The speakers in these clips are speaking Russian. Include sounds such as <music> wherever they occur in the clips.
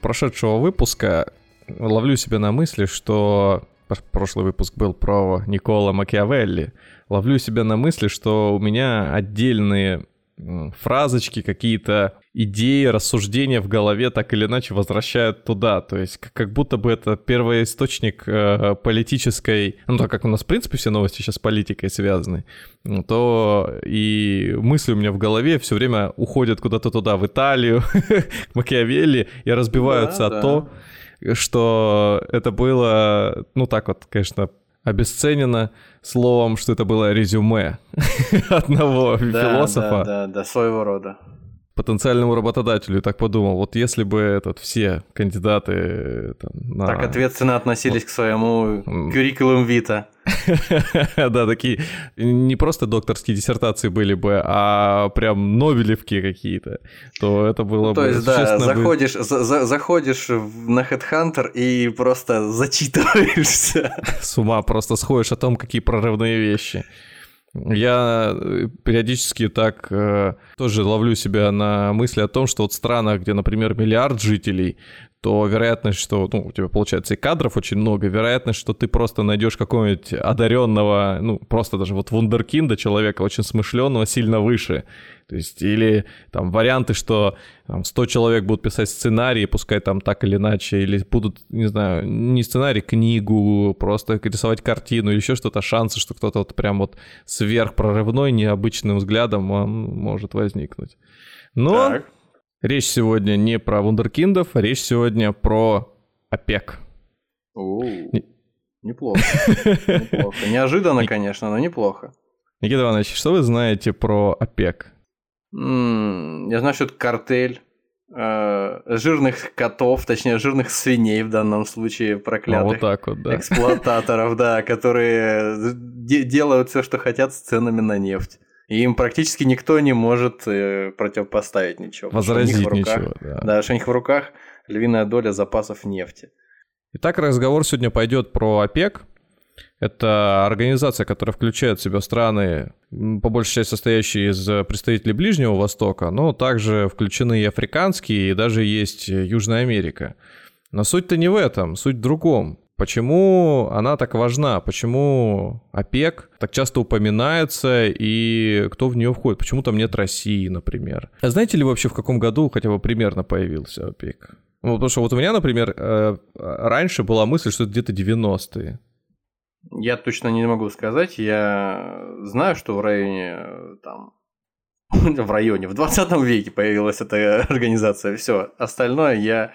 прошедшего выпуска ловлю себя на мысли, что прошлый выпуск был про Никола Макиавелли. Ловлю себя на мысли, что у меня отдельные фразочки, какие-то идеи, рассуждения в голове так или иначе возвращают туда. То есть как будто бы это первый источник э, политической... Ну, так как у нас, в принципе, все новости сейчас с политикой связаны, то и мысли у меня в голове все время уходят куда-то туда, в Италию, <laughs> к Макиавелли, и разбиваются да, о да. то, что это было, ну так вот, конечно, обесценено словом, что это было резюме <laughs> одного да, философа. Да, да, да, своего рода. Потенциальному работодателю так подумал, вот если бы этот все кандидаты там, на... так ответственно относились вот. к своему куррикулум вита. <laughs> Да, такие не просто докторские диссертации были бы, а прям Нобелевки какие-то, то это было бы... То есть, да, заходишь, заходишь на Headhunter и просто <laughs> зачитываешься. С ума просто сходишь о том, какие прорывные вещи. Я э, периодически так э, тоже ловлю себя на мысли о том, что вот в странах, где, например, миллиард жителей, то вероятность, что ну, у тебя получается и кадров очень много, вероятность, что ты просто найдешь какого-нибудь одаренного, ну, просто даже вот вундеркинда, человека очень смышленного, сильно выше. То есть, или там варианты, что там, 100 человек будут писать сценарии, пускай там так или иначе, или будут, не знаю, не сценарий, книгу, просто рисовать картину или еще что-то, шансы, что кто-то вот прям вот сверхпрорывной, необычным взглядом он может возникнуть. Но так. Речь сегодня не про вундеркиндов, речь сегодня про ОПЕК. О, неплохо. неплохо. <laughs> Неожиданно, конечно, но неплохо. Никита Иванович, что вы знаете про ОПЕК? Я знаю, что это картель э, жирных котов, точнее жирных свиней в данном случае проклятых. А вот так вот, да. Эксплуататоров, да, которые делают все, что хотят с ценами на нефть. И им практически никто не может э, противопоставить ничего. Возразить руках, ничего, да. Да, что у них в руках львиная доля запасов нефти. Итак, разговор сегодня пойдет про ОПЕК. Это организация, которая включает в себя страны, по большей части состоящие из представителей Ближнего Востока, но также включены и африканские, и даже есть Южная Америка. Но суть-то не в этом, суть в другом. Почему она так важна? Почему ОПЕК так часто упоминается и кто в нее входит? Почему там нет России, например? А знаете ли вообще, в каком году хотя бы примерно появился ОПЕК? Ну, потому что вот у меня, например, э, раньше была мысль, что это где-то 90-е. Я точно не могу сказать. Я знаю, что в районе там <laughs> в районе, в 20 веке появилась эта <laughs> организация. Все, остальное я,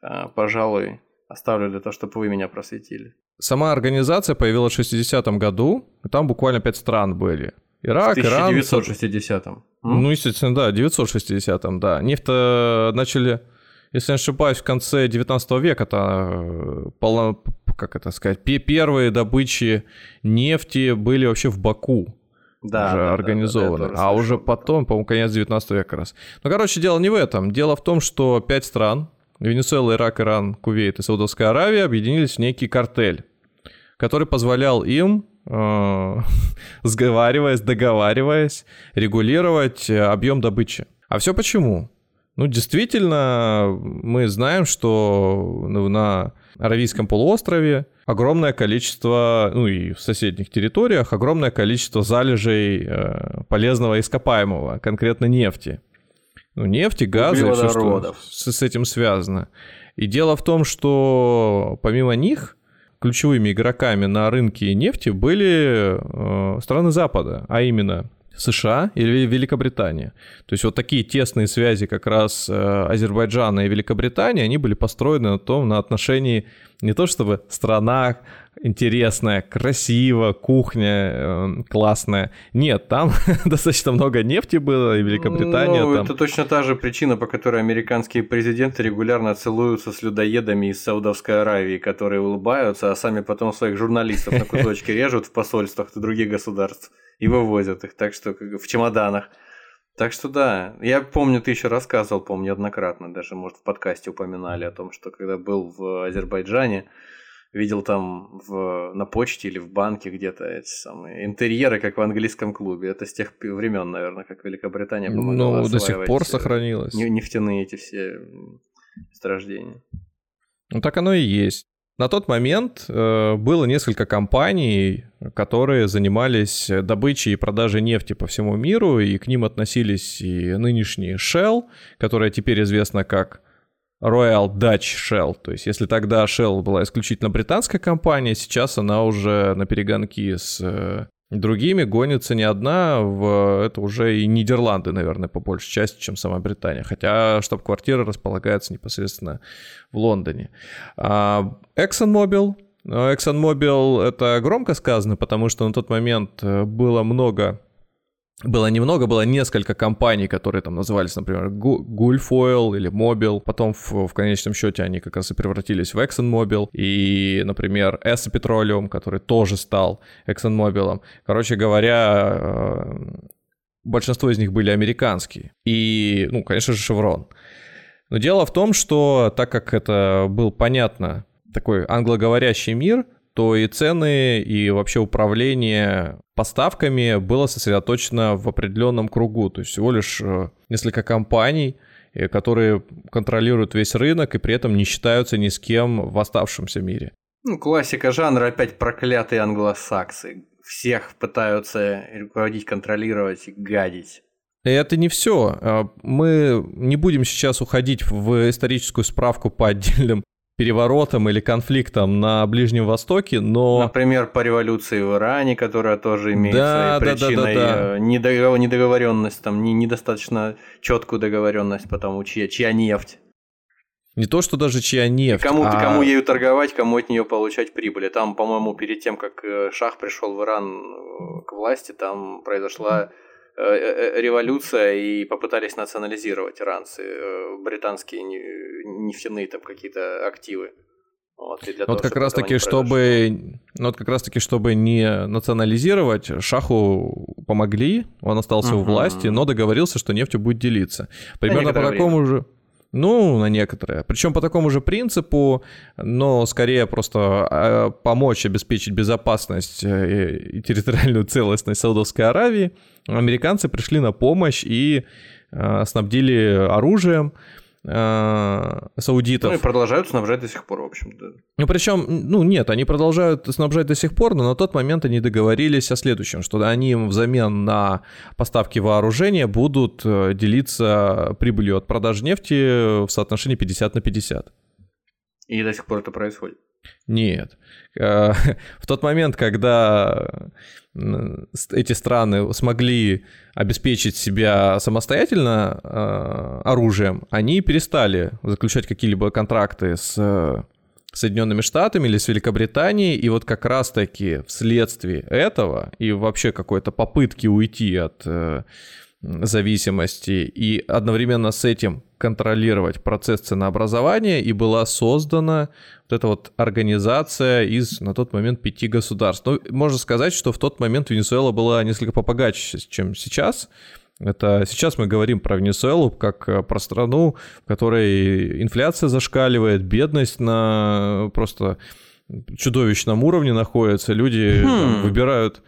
э, пожалуй, Оставлю для того, чтобы вы меня просветили. Сама организация появилась в 60-м году, и там буквально пять стран были. Ирак, Иран... В 1960-м. Ну, естественно, да, 960-м, да. Нефть начали, если не ошибаюсь, в конце 19 века, это э, полно, как это сказать, первые добычи нефти были вообще в Баку. Да, уже да, организованы. Да, да, а уже потом, по-моему, конец 19 века как раз. Ну, короче, дело не в этом. Дело в том, что пять стран, Венесуэла, Ирак, Иран, Кувейт и Саудовская Аравия объединились в некий картель, который позволял им, э, <laughs> сговариваясь, договариваясь, регулировать э, объем добычи. А все почему? Ну, действительно, мы знаем, что на Аравийском полуострове огромное количество, ну и в соседних территориях, огромное количество залежей э, полезного ископаемого, конкретно нефти. Ну, нефти, газы, все, что с, с этим связано. И дело в том, что помимо них ключевыми игроками на рынке нефти были э, страны Запада, а именно США или Великобритания. То есть вот такие тесные связи как раз э, Азербайджана и Великобритании, они были построены на том, на отношении не то чтобы страна интересная, красиво, кухня э, классная. Нет, там <laughs> достаточно много нефти было, и Великобритания ну, там... это точно та же причина, по которой американские президенты регулярно целуются с людоедами из Саудовской Аравии, которые улыбаются, а сами потом своих журналистов на кусочки <laughs> режут в посольствах других государств и вывозят их, так что в чемоданах. Так что да, я помню, ты еще рассказывал, помню, неоднократно, даже, может, в подкасте упоминали о том, что когда был в Азербайджане, видел там в, на почте или в банке где-то эти самые интерьеры, как в английском клубе. Это с тех времен, наверное, как Великобритания помогала Ну, до сих пор сохранилось. Нефтяные эти все месторождения. Ну, так оно и есть. На тот момент э, было несколько компаний, которые занимались добычей и продажей нефти по всему миру, и к ним относились и нынешний Shell, которая теперь известна как Royal Dutch Shell. То есть, если тогда Shell была исключительно британская компания, сейчас она уже на перегонки с э, другими гонится не одна, в, это уже и Нидерланды, наверное, по большей части, чем сама Британия. Хотя штаб-квартира располагается непосредственно в Лондоне. А ExxonMobil, ExxonMobil это громко сказано, потому что на тот момент э, было много было немного, было несколько компаний, которые там назывались, например, Gulfoil или Mobil. Потом в, в конечном счете они как раз и превратились в ExxonMobil. И, например, ESSA Petroleum, который тоже стал ExxonMobil. Короче говоря, э, большинство из них были американские. И, ну, конечно же, Chevron. Но дело в том, что так как это был понятно такой англоговорящий мир, то и цены, и вообще управление поставками было сосредоточено в определенном кругу. То есть всего лишь э, несколько компаний, э, которые контролируют весь рынок и при этом не считаются ни с кем в оставшемся мире. Ну, классика жанра, опять проклятые англосаксы. Всех пытаются руководить, контролировать и гадить. И это не все. Э, мы не будем сейчас уходить в историческую справку по отдельным переворотом или конфликтом на Ближнем Востоке, но... Например, по революции в Иране, которая тоже имеет да, причиной да, да, да, да. недоговоренность, там, не, недостаточно четкую договоренность, потому чья, чья нефть. Не то, что даже чья нефть. И кому, а... кому ею торговать, кому от нее получать прибыли. Там, по-моему, перед тем, как э, Шах пришел в Иран э, к власти, там произошла Э, э, революция и попытались национализировать иранцы э, британские нефтяные там какие-то активы. Вот, и для вот того, как раз таки, чтобы, ну, вот как раз таки, чтобы не национализировать, Шаху помогли, он остался угу. у власти, но договорился, что нефтью будет делиться. Примерно по такому время. же. Ну, на некоторые. Причем по такому же принципу, но скорее просто а, помочь обеспечить безопасность э, и территориальную целостность Саудовской Аравии. Американцы пришли на помощь и а, снабдили оружием э, саудитов. Ну и продолжают снабжать до сих пор, в общем-то. Ну причем, ну нет, они продолжают снабжать до сих пор, но на тот момент они договорились о следующем, что они им взамен на поставки вооружения будут э, делиться прибылью от продажи нефти в соотношении 50 на 50. И до сих пор это происходит? Нет. Э, <laughs> в тот момент, когда эти страны смогли обеспечить себя самостоятельно э, оружием, они перестали заключать какие-либо контракты с э, Соединенными Штатами или с Великобританией, и вот как раз-таки вследствие этого и вообще какой-то попытки уйти от зависимости и одновременно с этим контролировать процесс ценообразования, и была создана вот эта вот организация из на тот момент пяти государств. Ну, можно сказать, что в тот момент Венесуэла была несколько побогаче, чем сейчас. Это сейчас мы говорим про Венесуэлу как э, про страну, в которой инфляция зашкаливает, бедность на просто чудовищном уровне находится, люди хм. выбирают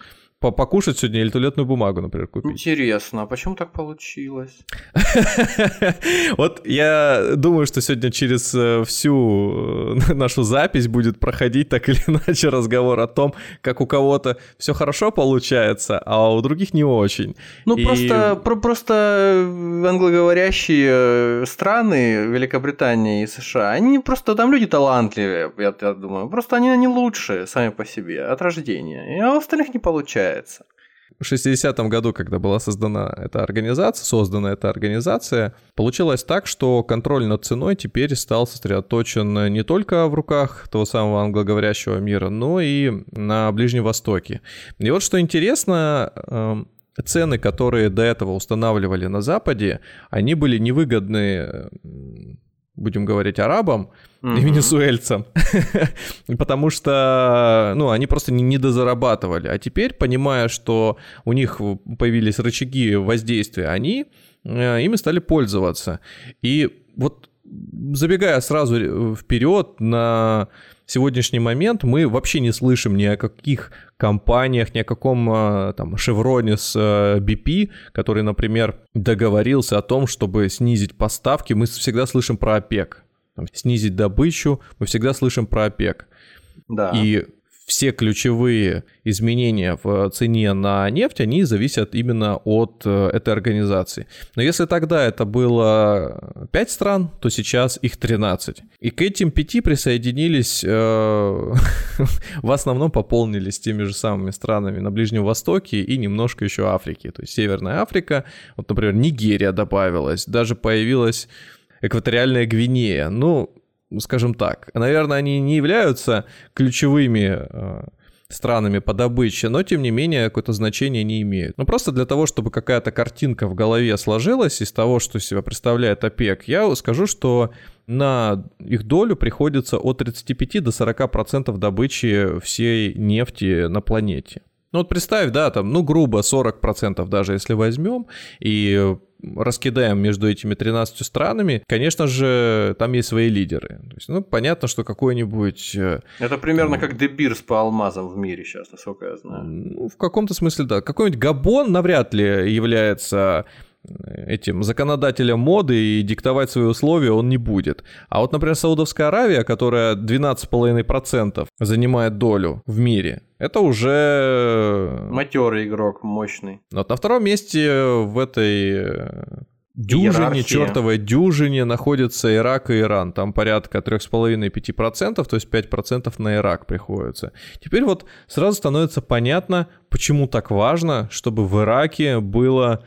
покушать сегодня или туалетную бумагу, например, купить. Интересно, а почему так получилось? <laughs> Вот я думаю, что сегодня через э, всю э, <laughs> нашу запись будет проходить так или <laughs> иначе разговор о том, как у кого-то все хорошо получается, а у других не очень. Ну, просто, просто англоговорящие страны, Великобритания и США, они просто там люди талантливые, я, я думаю. Просто они, они лучшие сами по себе от рождения, а у остальных не получается получается. в 60-м году, когда была создана эта организация, создана эта организация, получилось так, что контроль над ценой теперь стал сосредоточен не только в руках того самого англоговорящего мира, но и на Ближнем Востоке. И вот что интересно, эм, цены, которые до этого устанавливали на Западе, они были невыгодны будем говорить, арабам mm-hmm. и венесуэльцам, <laughs> потому что, ну, они просто не, дозарабатывали. А теперь, понимая, что у них появились рычаги воздействия, они э, ими стали пользоваться. И вот забегая сразу вперед на сегодняшний момент мы вообще не слышим ни о каких компаниях, ни о каком а, там Шевроне с BP, а, который, например, договорился о том, чтобы снизить поставки. Мы всегда слышим про ОПЕК. Там, снизить добычу, мы всегда слышим про ОПЕК. Да. И все ключевые изменения в цене на нефть, они зависят именно от э, этой организации. Но если тогда это было 5 стран, то сейчас их 13. И к этим пяти присоединились, э, <laughs> в основном пополнились теми же самыми странами на Ближнем Востоке и немножко еще Африки. То есть Северная Африка, вот, например, Нигерия добавилась, даже появилась экваториальная Гвинея. Ну, скажем так, наверное, они не являются ключевыми э, странами по добыче, но тем не менее какое-то значение не имеют. Ну просто для того, чтобы какая-то картинка в голове сложилась из того, что себя представляет ОПЕК, я скажу, что на их долю приходится от 35 до 40 процентов добычи всей нефти на планете. Ну вот представь, да, там, ну грубо 40 процентов даже если возьмем, и раскидаем между этими 13 странами, конечно же, там есть свои лидеры. То есть, ну, понятно, что какой-нибудь... Э, Это примерно как Дебирс по алмазам в мире сейчас, насколько я знаю. Ну, в каком-то смысле, да. Какой-нибудь Габон навряд ли является этим законодателем моды и диктовать свои условия он не будет. А вот, например, Саудовская Аравия, которая 12,5% занимает долю в мире, это уже... Матерый игрок, мощный. Вот на втором месте в этой дюжине, Иерархия. чертовой дюжине находится Ирак и Иран. Там порядка 3,5-5%, то есть 5% на Ирак приходится. Теперь вот сразу становится понятно, почему так важно, чтобы в Ираке было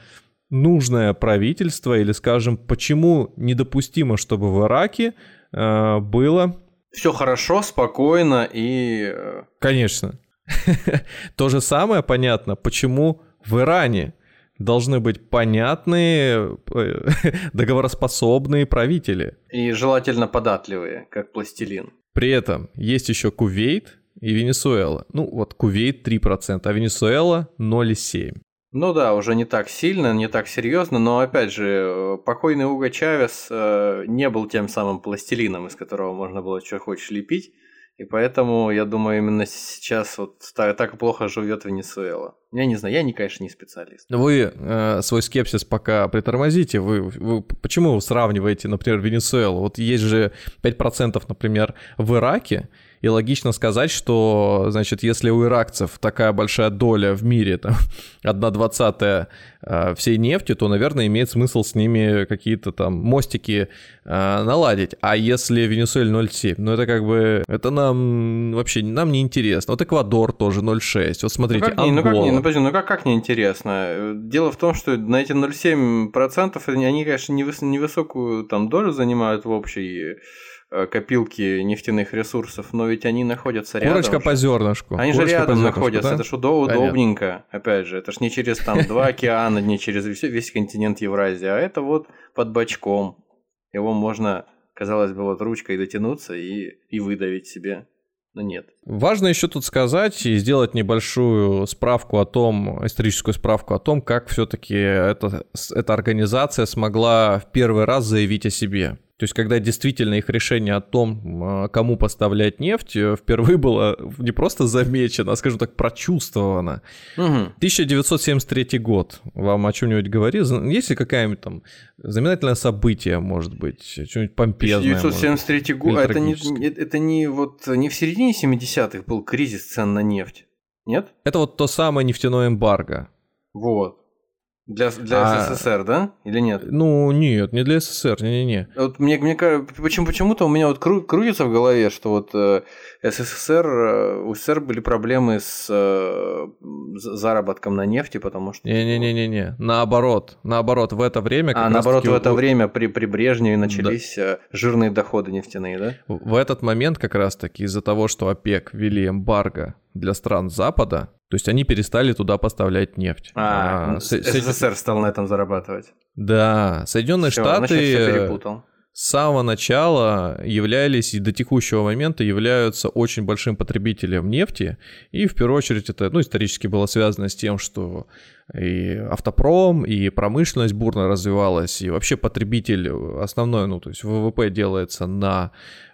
нужное правительство, или, скажем, почему недопустимо, чтобы в Ираке э, было... Все хорошо, спокойно и... Э, Конечно. <laughs> То же самое понятно, почему в Иране должны быть понятные, э, <laughs> договороспособные правители. И желательно податливые, как пластилин. При этом есть еще Кувейт и Венесуэла. Ну вот Кувейт 3%, а Венесуэла 0,7%. Ну да, уже не так сильно, не так серьезно, но опять же, э, покойный Уго Чавес э, не был тем самым пластилином, из которого можно было что хочешь лепить. И поэтому, я думаю, именно сейчас вот так, так плохо живет Венесуэла. Я не знаю, я, не, конечно, не специалист. Вы э, свой скепсис пока притормозите. Вы, вы, почему вы сравниваете, например, Венесуэлу? Вот есть же 5%, например, в Ираке, и логично сказать, что, значит, если у иракцев такая большая доля в мире, там, <laughs> 1 двадцатая э, всей нефти, то, наверное, имеет смысл с ними какие-то там мостики э, наладить. А если Венесуэль 0,7, ну это как бы, это нам вообще, нам не интересно. Вот Эквадор тоже 0,6. Вот смотрите, ну как, Ангола. Ну как, не, ну, подожди, ну как, как не интересно? Дело в том, что на эти 0,7% они, конечно, невысокую там долю занимают в общей копилки нефтяных ресурсов, но ведь они находятся рядом. Курочка по зернышку. Они Курочка же рядом находятся, да? это ж удобненько, опять же, это ж не через там два океана, не через весь континент Евразии, а это вот под бочком. Его можно, казалось бы, вот ручкой дотянуться и, и выдавить себе но нет. Важно еще тут сказать и сделать небольшую справку о том, историческую справку о том, как все-таки эта, эта организация смогла в первый раз заявить о себе. То есть, когда действительно их решение о том, а, кому поставлять нефть, э, впервые было не просто замечено, а, скажем так, прочувствовано. Угу. 1973 год. Вам о чем-нибудь говорит? Есть ли какая-нибудь там знаменательное событие, может быть, что-нибудь помпезное? 1973 год. Это не, это не вот не в середине 70-х был кризис цен на нефть, нет? Это вот то самое нефтяное эмбарго. Вот. Для, для А- СССР, да? Или нет? Ну, нет, не для СССР, не-не-не. Вот мне, мне кажется, почему, почему-то у меня вот кру- крутится в голове, что вот э, СССР, э, у СССР были проблемы с э, заработком на нефти, потому что... Не-не-не-не-не. Наоборот. Наоборот, в это время... А наоборот, в это время при, при Брежневе начались э, жирные доходы нефтяные, да? В этот момент как раз-таки из-за того, что ОПЕК ввели эмбарго для стран Запада, то есть они перестали туда поставлять нефть. А, с- с- СССР стал на этом зарабатывать. Да, Соединенные Всё, Штаты перепутал. с самого начала являлись и до текущего момента являются очень большим потребителем нефти. И в первую очередь это ну, исторически было связано с тем, что и автопром, и промышленность бурно развивалась, и вообще потребитель основной, ну то есть ВВП делается на,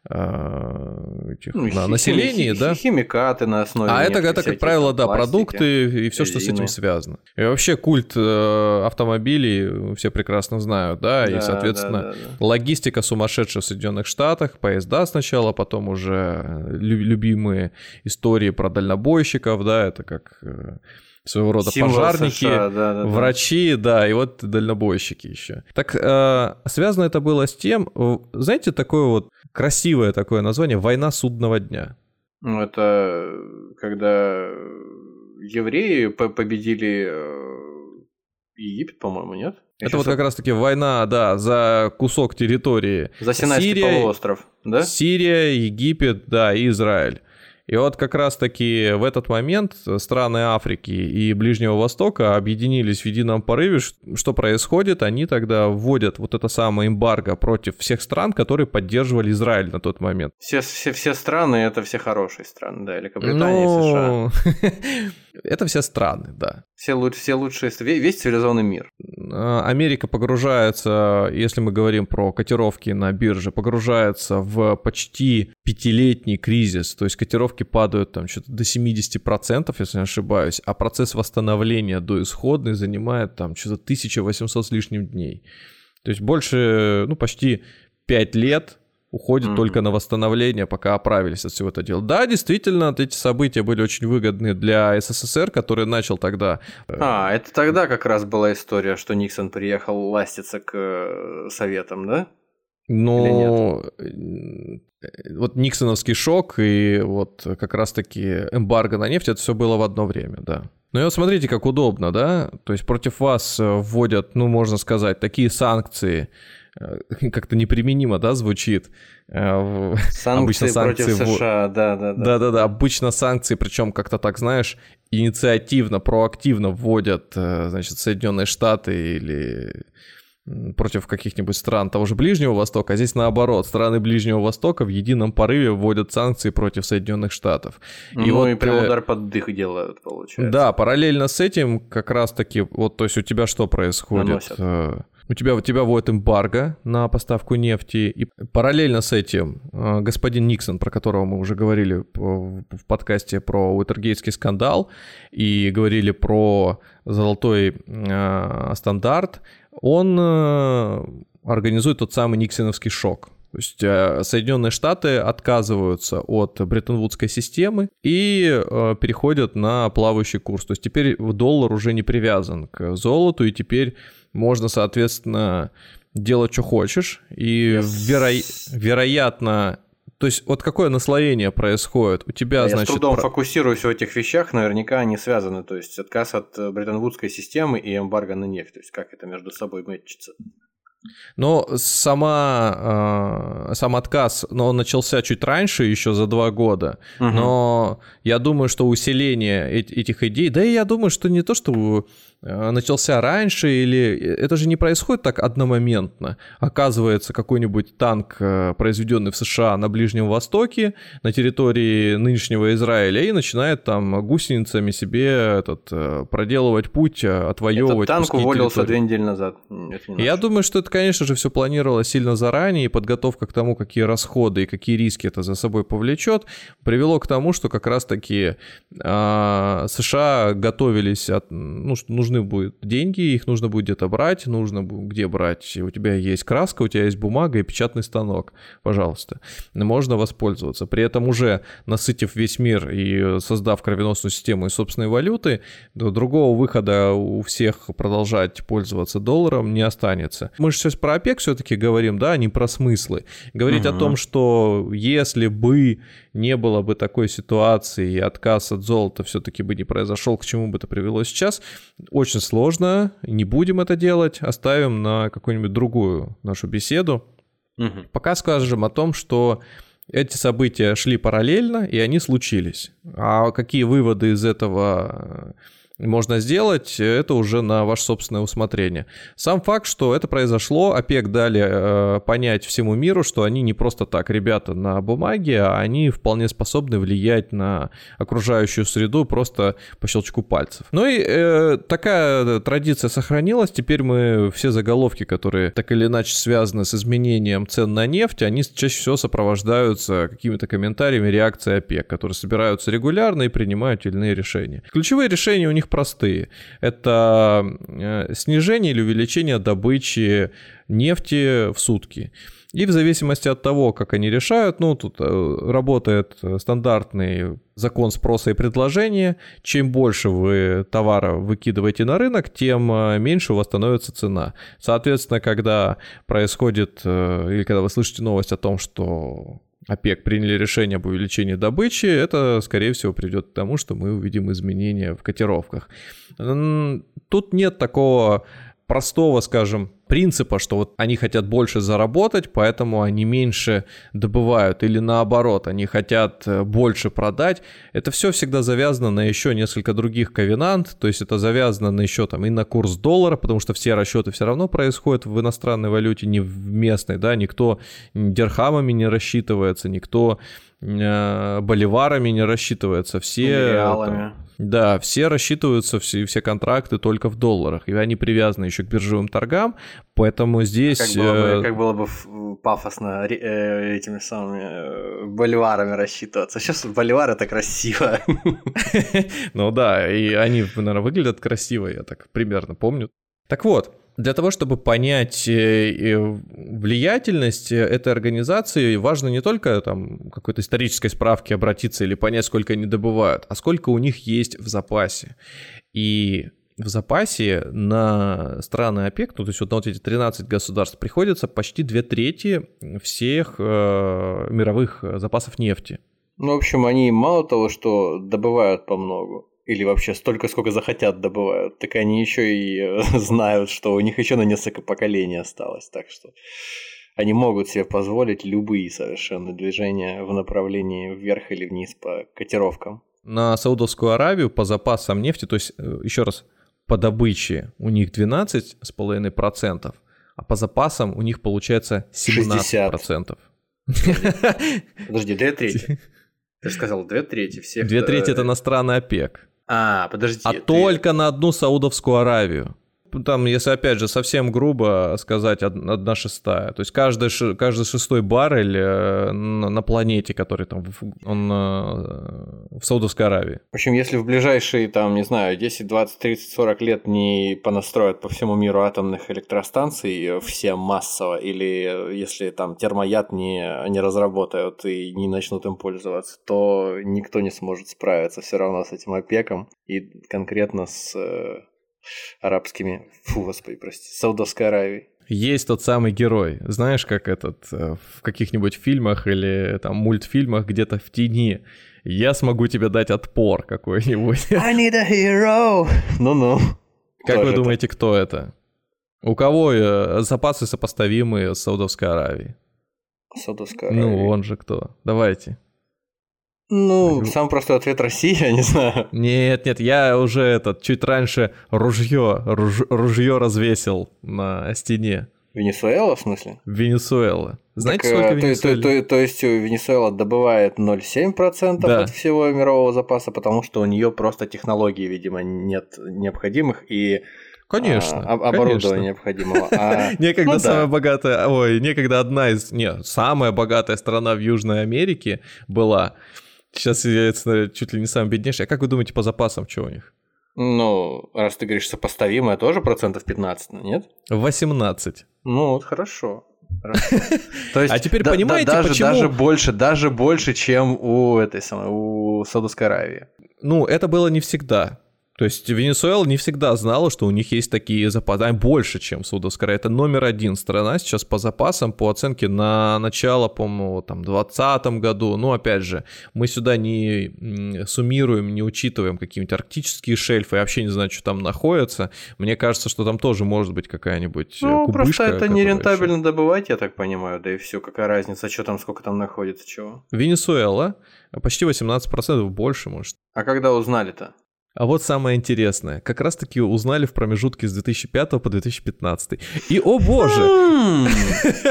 э, этих- Ну, на хи- населении, хи- да? хи- Химикаты на основе А это, нефти, это, как правило, да, пластики. продукты и все, что с этим связано. И вообще культ э, автомобилей все прекрасно знают, да, и, Да, соответственно, да, да, да. логистика сумасшедшая в Соединенных Штатах, поезда сначала, потом уже лю- любимые истории про дальнобойщиков, да, это как э, своего рода Символ пожарники, США, да, да, да. врачи, да, и вот дальнобойщики еще. Так э, связано это было с тем, э, знаете, такое вот красивое такое название «Война судного дня». Ну, это когда евреи по- победили э, Египет, по-моему, нет? Я Это вот как раз-таки война, да, за кусок территории. За Синайский Сирия- полуостров, да? Сирия, Египет, да, и Израиль. И вот как раз-таки в этот момент страны Африки и Ближнего Востока объединились в едином порыве. Что происходит? Они тогда вводят вот это самое эмбарго против всех стран, которые поддерживали Израиль на тот момент. Все, все, все страны это все хорошие страны, да, Великобритания, США. <laughs> Это все страны, да. Все, лу- все лучшие, ве- весь цивилизованный мир. А, Америка погружается, если мы говорим про котировки на бирже, погружается в почти пятилетний кризис, то есть котировки падают там что-то до 70%, если не ошибаюсь, а процесс восстановления до исходной занимает там что-то 1800 с лишним дней. То есть больше, ну почти 5 лет уходит Мгм. только на восстановление, пока оправились от всего этого дела. Да, действительно, эти события были очень выгодны для СССР, который начал тогда э, А, это тогда как раз была история, что Никсон приехал ластиться к э, советам, да? Но э, вот Никсоновский шок и вот как раз-таки эмбарго на нефть, это все было в одно время, да. Ну и вот смотрите, как удобно, да? То есть против вас вводят, ну, можно сказать, такие санкции, <laughs> как-то неприменимо, да, звучит. Э, Санкции, Обычно санкции против США, да, да, да. Да-да-да, обычно санкции, причем как-то так, знаешь, инициативно, проактивно вводят, э, значит, Соединенные Штаты или против каких-нибудь стран того же Ближнего Востока, а здесь наоборот, страны Ближнего Востока в едином порыве вводят санкции против Соединенных Штатов. Ну И вот, и прям э, удар под дых делают, получается. Да, параллельно с этим как раз-таки, вот, то есть у тебя что происходит? Наносят. Э, У тебя, у тебя вводят эмбарго на поставку нефти, и параллельно с этим э, господин Никсон, про которого мы уже говорили в в подкасте про Уитергейтский скандал, и говорили про золотой э, стандарт, он э, организует тот самый Никсоновский шок. То есть э, Соединенные Штаты отказываются от Бреттон-Вудской системы и э, переходят на плавающий курс. То есть теперь доллар уже не привязан к золоту, и теперь можно, соответственно, делать, что хочешь. И веро- вероятно... То есть вот какое наслоение происходит? У тебя, Я значит... с трудом про- фокусируюсь в этих вещах, наверняка они связаны. То есть отказ от э, Бреттон-Вудской системы и эмбарго на нефть. То есть как это между собой мэтчится. Но сама, э, сам отказ, но он начался чуть раньше, еще за два года. Мгм. Но я думаю, что усиление эт- этих идей, да и я думаю, что не то, что э, начался раньше, или это же не происходит так одномоментно. Оказывается, какой-нибудь танк, э, произведенный в США на Ближнем Востоке, на территории нынешнего Израиля, и начинает там гусеницами себе этот, э, проделывать путь, э, отвоевывать Этот танк уволился территории. две недели назад. Не Я думаю, что это конечно же, все планировалось сильно заранее, и подготовка к тому, какие расходы и какие риски это за собой повлечет, привело к тому, что как раз-таки э, США готовились, от, ну, нужны будут деньги, их нужно будет где-то брать, нужно где брать. У тебя есть краска, у тебя есть бумага и печатный станок, пожалуйста. Можно воспользоваться. При этом уже насытив весь мир и создав кровеносную систему из собственной валюты, другого выхода у всех продолжать пользоваться долларом не останется. Мы же сейчас про ОПЕК все-таки говорим, да, не про смыслы. Говорить угу. о том, что если бы не было бы такой ситуации и отказ от золота все-таки бы не произошел, к чему бы это привело сейчас, очень сложно, не будем это делать, оставим на какую-нибудь другую нашу беседу. Угу. Пока скажем о том, что эти события шли параллельно, и они случились. А какие выводы из этого можно сделать, это уже на ваше собственное усмотрение. Сам факт, что это произошло, ОПЕК дали э, понять всему миру, что они не просто так ребята на бумаге, а они вполне способны влиять на окружающую среду просто по щелчку пальцев. Ну и э, такая традиция сохранилась. Теперь мы все заголовки, которые так или иначе связаны с изменением цен на нефть, они чаще всего сопровождаются какими-то комментариями реакции ОПЕК, которые собираются регулярно и принимают иные решения. Ключевые решения у них простые. Это э, снижение или увеличение добычи нефти в сутки. И в зависимости от того, как они решают, ну, тут э, работает стандартный закон спроса и предложения. Чем больше вы товара выкидываете на рынок, тем э, меньше у вас становится цена. Соответственно, когда происходит, или когда вы слышите новость о том, что ОПЕК приняли решение об увеличении добычи, это, скорее всего, приведет к тому, что мы увидим изменения в котировках. Тут нет такого простого, скажем, принципа, что вот они хотят больше заработать, поэтому они меньше добывают, или наоборот, они хотят э, больше продать. Это все всегда завязано на еще несколько других ковенант, то есть это завязано на еще там и на курс доллара, потому что все расчеты все равно происходят в иностранной валюте, не в местной, да, никто дирхамами не рассчитывается, никто э, боливарами не рассчитывается, все... Там, да, все рассчитываются, все, все контракты только в долларах, и они привязаны еще к биржевым торгам, поэтому здесь... Как было бы, э, как было бы пафосно э, этими самыми э, боливарами рассчитываться. Сейчас боливар это красиво. <laughs> Ну да, и они, наверное, выглядят красиво, я так примерно помню. Так вот, для того, чтобы понять э, влиятельность э, этой организации, важно не только там какой-то исторической справки обратиться или понять, сколько они добывают, а сколько у них есть в запасе. И в запасе на страны ОПЕК, ну, то есть вот на вот эти 13 государств приходится почти две трети всех э, мировых запасов нефти. Ну, в общем, они мало того, что добывают по многу, или вообще столько, сколько захотят добывают, так они еще и э, <laughs> знают, что у них еще на несколько поколений осталось, так что они могут себе позволить любые совершенно движения в направлении вверх или вниз по котировкам. На Саудовскую Аравию по запасам нефти, то есть, э, еще раз, по добыче у них 12,5%, а по запасам у них получается 17%. 60. Подожди, две трети. <laughs> Ты же сказал, две трети всех. Две трети это на страны ОПЕК. А, подожди. А ты... только на одну Саудовскую Аравию там, если опять же совсем грубо сказать, одна шестая. То есть каждый, каждый шестой баррель э, на планете, который там, он э, в Саудовской Аравии. В общем, если в ближайшие, там, не знаю, 10, 20, 30, 40 лет не понастроят по всему миру атомных электростанций э, все массово, или если там термояд не, не разработают и не начнут им пользоваться, то никто не сможет справиться все равно с этим опеком и конкретно с арабскими, фу, господи, прости, Саудовской Аравии. Есть тот самый герой, знаешь, как этот э, в каких-нибудь фильмах или там мультфильмах где-то в тени. Я смогу тебе дать отпор какой-нибудь. <laughs> I need a hero. Ну-ну. Как вы думаете, кто это? У кого э, запасы сопоставимые с Саудовской Аравией? Саудовская Аравия. Ну, он же кто? Давайте. Ну, Возьму... самый простой ответ Россия, <laughs> не знаю. Нет, нет, я уже этот чуть раньше ружье, руж, ружье развесил на стене. Венесуэла, в смысле? Венесуэла. Знаете, так, сколько э, то, то, то, то есть Венесуэла добывает 0,7% да. от всего мирового запаса, потому что у нее просто технологий, видимо, нет необходимых, и Конечно. а, оборудования необходимого. <laughs> А, некогда ну, самая да. богатая, ой, некогда одна из, не, самая богатая страна в Южной Америке была. Сейчас является чуть ли не самая беднейшая. А как вы думаете по запасам, что у них? Ну, раз ты говоришь сопоставимое, тоже процентов 15, нет? 18. Ну, вот хорошо. <laughs> То есть, А теперь да- да- понимаете, даже, почему- даже больше, даже больше, чем у этой самой, у Саудовской Аравии. Ну, это было не всегда. То есть Венесуэла не всегда знала, что у них есть такие запасы. Они больше, чем Саудовская Аравия. Это номер один страна сейчас по запасам, по оценке на начало, по-моему, там, 2020 году. Ну, опять же, мы сюда не суммируем, не учитываем какие-нибудь арктические шельфы. Я вообще не знаю, что там находится. Мне кажется, что там тоже может быть какая-нибудь э, Ну, кубышка. просто это нерентабельно добывать, я так понимаю, да и все, какая разница, что там, сколько там находится, чего. Венесуэла почти 18% больше, может. А когда узнали-то? А вот самое интересное. Как раз-таки узнали в промежутке с 2005 по 2015. И, о боже, М,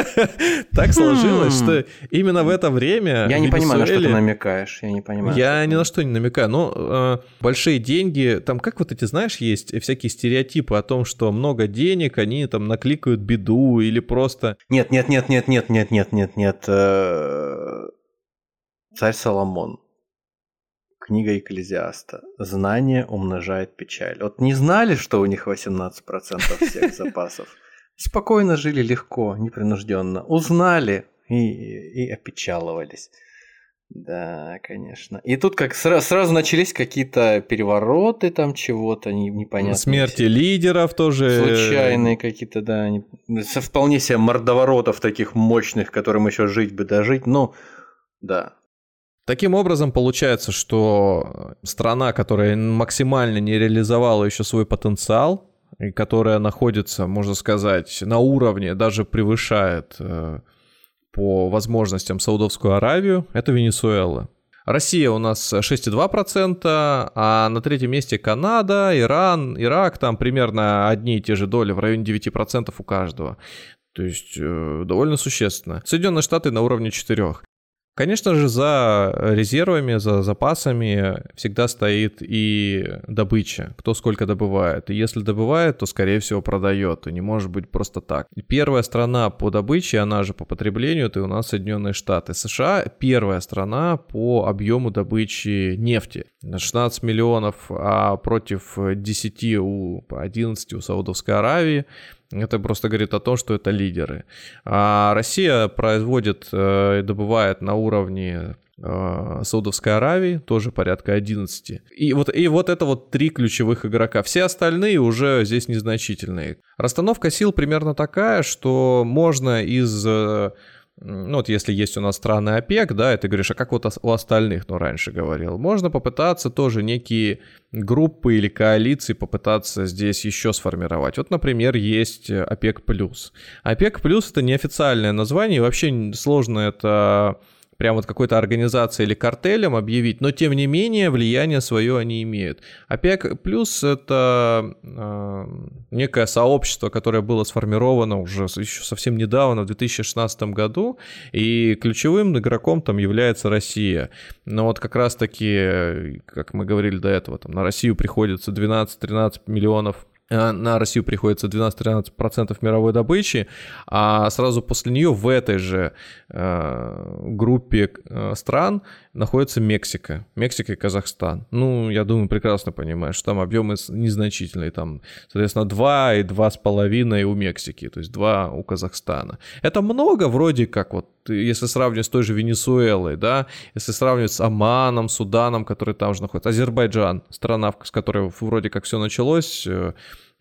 <laughs> так сложилось, что именно в это время... Хм. Я не понимаю, на что ты намекаешь, я не понимаю. Я ни на что не намекаю, но э, большие деньги, там как вот эти, знаешь, есть всякие стереотипы о том, что много денег, они там накликают беду или просто... Нет, нет, нет, нет, нет, нет, нет, нет, нет. э, Царь Соломон. Книга Экклезиаста. Знание умножает печаль. Вот не знали, что у них 18% всех <laughs> запасов? Спокойно жили легко, непринужденно. Узнали и, и опечаловались. Да, конечно. И тут как сра- сразу начались какие-то перевороты там чего-то не- непонятные. Смерти лидеров тоже... Случайные какие-то, да, они- со вполне себе мордоворотов таких мощных, которым еще жить бы дожить, ну, да. Таким образом, получается, что страна, которая максимально не реализовала еще свой потенциал, и которая находится, можно сказать, на уровне, даже превышает э, по возможностям Саудовскую Аравию, это Венесуэла. Россия у нас 6,2%, а на третьем месте Канада, Иран, Ирак, там примерно одни и те же доли, в районе 9% у каждого. То есть э, довольно существенно. Соединенные Штаты на уровне 4%. Конечно же, за резервами, за запасами всегда стоит и добыча, кто сколько добывает. И если добывает, то, скорее всего, продает. И не может быть просто так. Первая страна по добыче, она же по потреблению, это у нас Соединенные Штаты. США первая страна по объему добычи нефти. 16 миллионов, а против 10 у 11 у Саудовской Аравии. Это просто говорит о том, что это лидеры. А Россия производит э, и добывает на уровне э, Саудовской Аравии, тоже порядка 11. И вот, и вот это вот три ключевых игрока. Все остальные уже здесь незначительные. Расстановка сил примерно такая, что можно из... э, ну вот если есть у нас страны ОПЕК, да, и ты говоришь, а как вот у остальных, ну раньше говорил, можно попытаться тоже некие группы или коалиции попытаться здесь еще сформировать. Вот, например, есть ОПЕК+. ОПЕК+, это неофициальное название, и вообще сложно это прям вот какой-то организацией или картелем объявить, но тем не менее влияние свое они имеют. ОПЕК плюс это э, некое сообщество, которое было сформировано уже еще совсем недавно, в 2016 году, и ключевым игроком там является Россия. Но вот как раз-таки, как мы говорили до этого, там на Россию приходится 12-13 миллионов на Россию приходится 12-13% мировой добычи, а сразу после нее в этой же э, группе э, стран находится Мексика. Мексика и Казахстан. Ну, я думаю, прекрасно понимаешь, что там объемы незначительные. Там, соответственно, 2 и 2,5 у Мексики, то есть 2 у Казахстана. Это много вроде как вот, если сравнивать с той же Венесуэлой, да, если сравнивать с Оманом, Суданом, который там же находится, Азербайджан, страна, с которой вроде как все началось, э,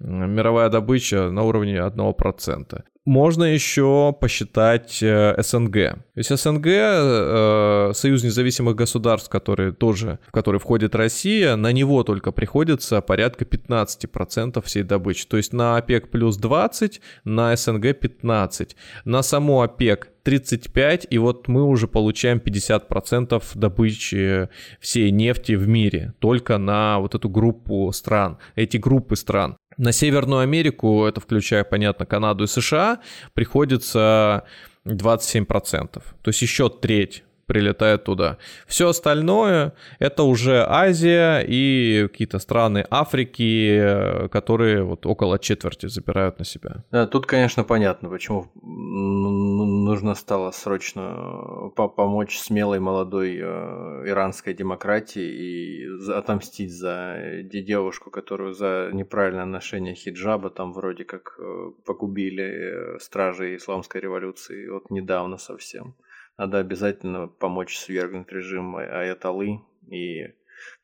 мировая добыча на уровне 1%. Можно еще посчитать э, СНГ. То есть СНГ, э, Союз независимых государств, который тоже, в который входит Россия, на него только приходится порядка 15% всей добычи. То есть на ОПЕК плюс 20, на СНГ 15. На саму ОПЕК 35, и вот мы уже получаем 50% добычи всей нефти в мире, только на вот эту группу стран, эти группы стран. На Северную Америку, это включая, понятно, Канаду и США, приходится 27%. То есть еще треть прилетает туда. Все остальное это уже Азия и какие-то страны Африки, э, которые вот около четверти забирают на себя. Да, тут, конечно, понятно, почему нужно стало срочно помочь смелой молодой э, иранской демократии и отомстить за девушку, которую за неправильное ношение хиджаба там вроде как э, погубили стражи исламской революции вот недавно совсем. Надо обязательно помочь свергнуть режим Аяталы и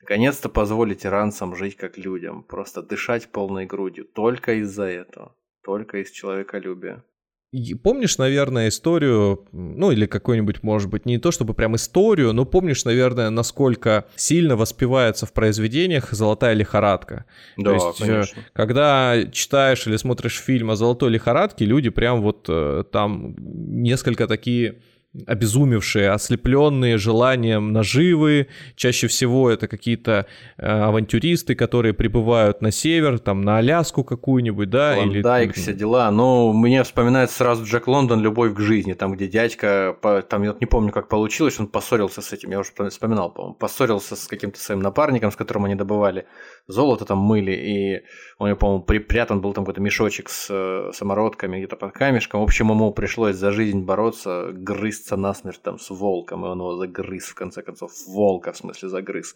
наконец-то позволить иранцам жить как людям, просто дышать полной грудью, только из-за этого, только из человеколюбия. Помнишь, наверное, историю, ну или какой-нибудь, может быть, не то чтобы прям историю, но помнишь, наверное, насколько сильно воспевается в произведениях «Золотая лихорадка». Да, то есть, э, конечно. когда читаешь или смотришь фильм о «Золотой лихорадке», люди прям вот э, там несколько такие обезумевшие, ослепленные желанием наживы. Чаще всего это какие-то э, авантюристы, которые прибывают на север, там на Аляску какую-нибудь, да? Клондайк, или... все дела. Но мне вспоминается сразу Джек Лондон «Любовь к жизни», там, где дядька, там, я не помню, как получилось, он поссорился с этим, я уже вспоминал, по-моему, поссорился с каким-то своим напарником, с которым они добывали золото, там мыли, и он, по-моему, припрятан был там какой-то мешочек с э, самородками где-то под камешком. В общем, ему пришлось за жизнь бороться, грызться насмерть там с волком, и он его загрыз, в конце концов, волка, в смысле, загрыз.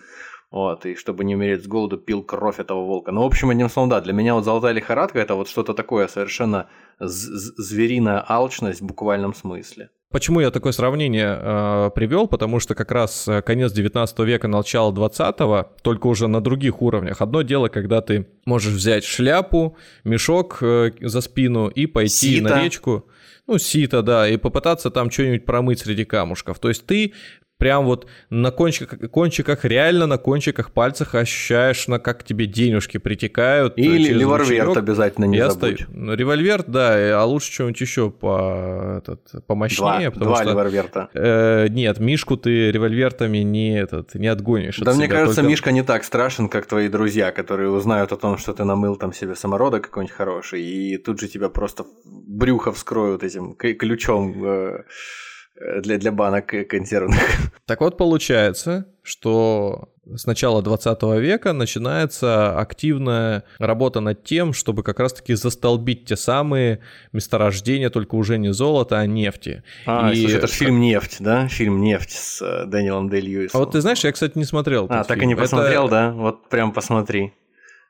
Вот, и чтобы не умереть с голоду, пил кровь этого волка. Ну, в общем, одним словом, да, для меня вот золотая лихорадка это вот что-то такое совершенно звериная алчность в буквальном смысле. Почему я такое сравнение э, привел? Потому что как раз э, конец 19 века, начало 20 только уже на других уровнях. Одно дело, когда ты можешь взять шляпу, мешок э, за спину и пойти Сита. на речку. Ну, сито, да, и попытаться там что-нибудь промыть среди камушков. То есть ты прям вот на кончиках, кончиках, реально на кончиках пальцах ощущаешь, на как тебе денежки притекают. Э, Или револьвер обязательно не Я забудь. Стою. Ну, револьвер, да, а лучше что-нибудь еще по, этот, помощнее. Два, два что, револьверта. Э, нет, Мишку ты револьвертами не, этот, не отгонишь. Да мне кажется, только... Мишка не так страшен, как твои друзья, которые узнают о том, что ты намыл там себе самородок какой-нибудь хороший, и тут же тебя просто брюхо вскроют этим ключом э, для, для банок консервных. <laughs> Так вот, получается, что с начала 20 века начинается активная работа над тем, чтобы как раз-таки застолбить те самые месторождения, только уже не золота, а нефти. А, и... слушай, это же фильм «Нефть», да? Фильм «Нефть» с э, Дэниелом Дэй Льюисом. А вот ты знаешь, я, кстати, не смотрел. А, так фильм. и не посмотрел, это... да? Вот прям посмотри.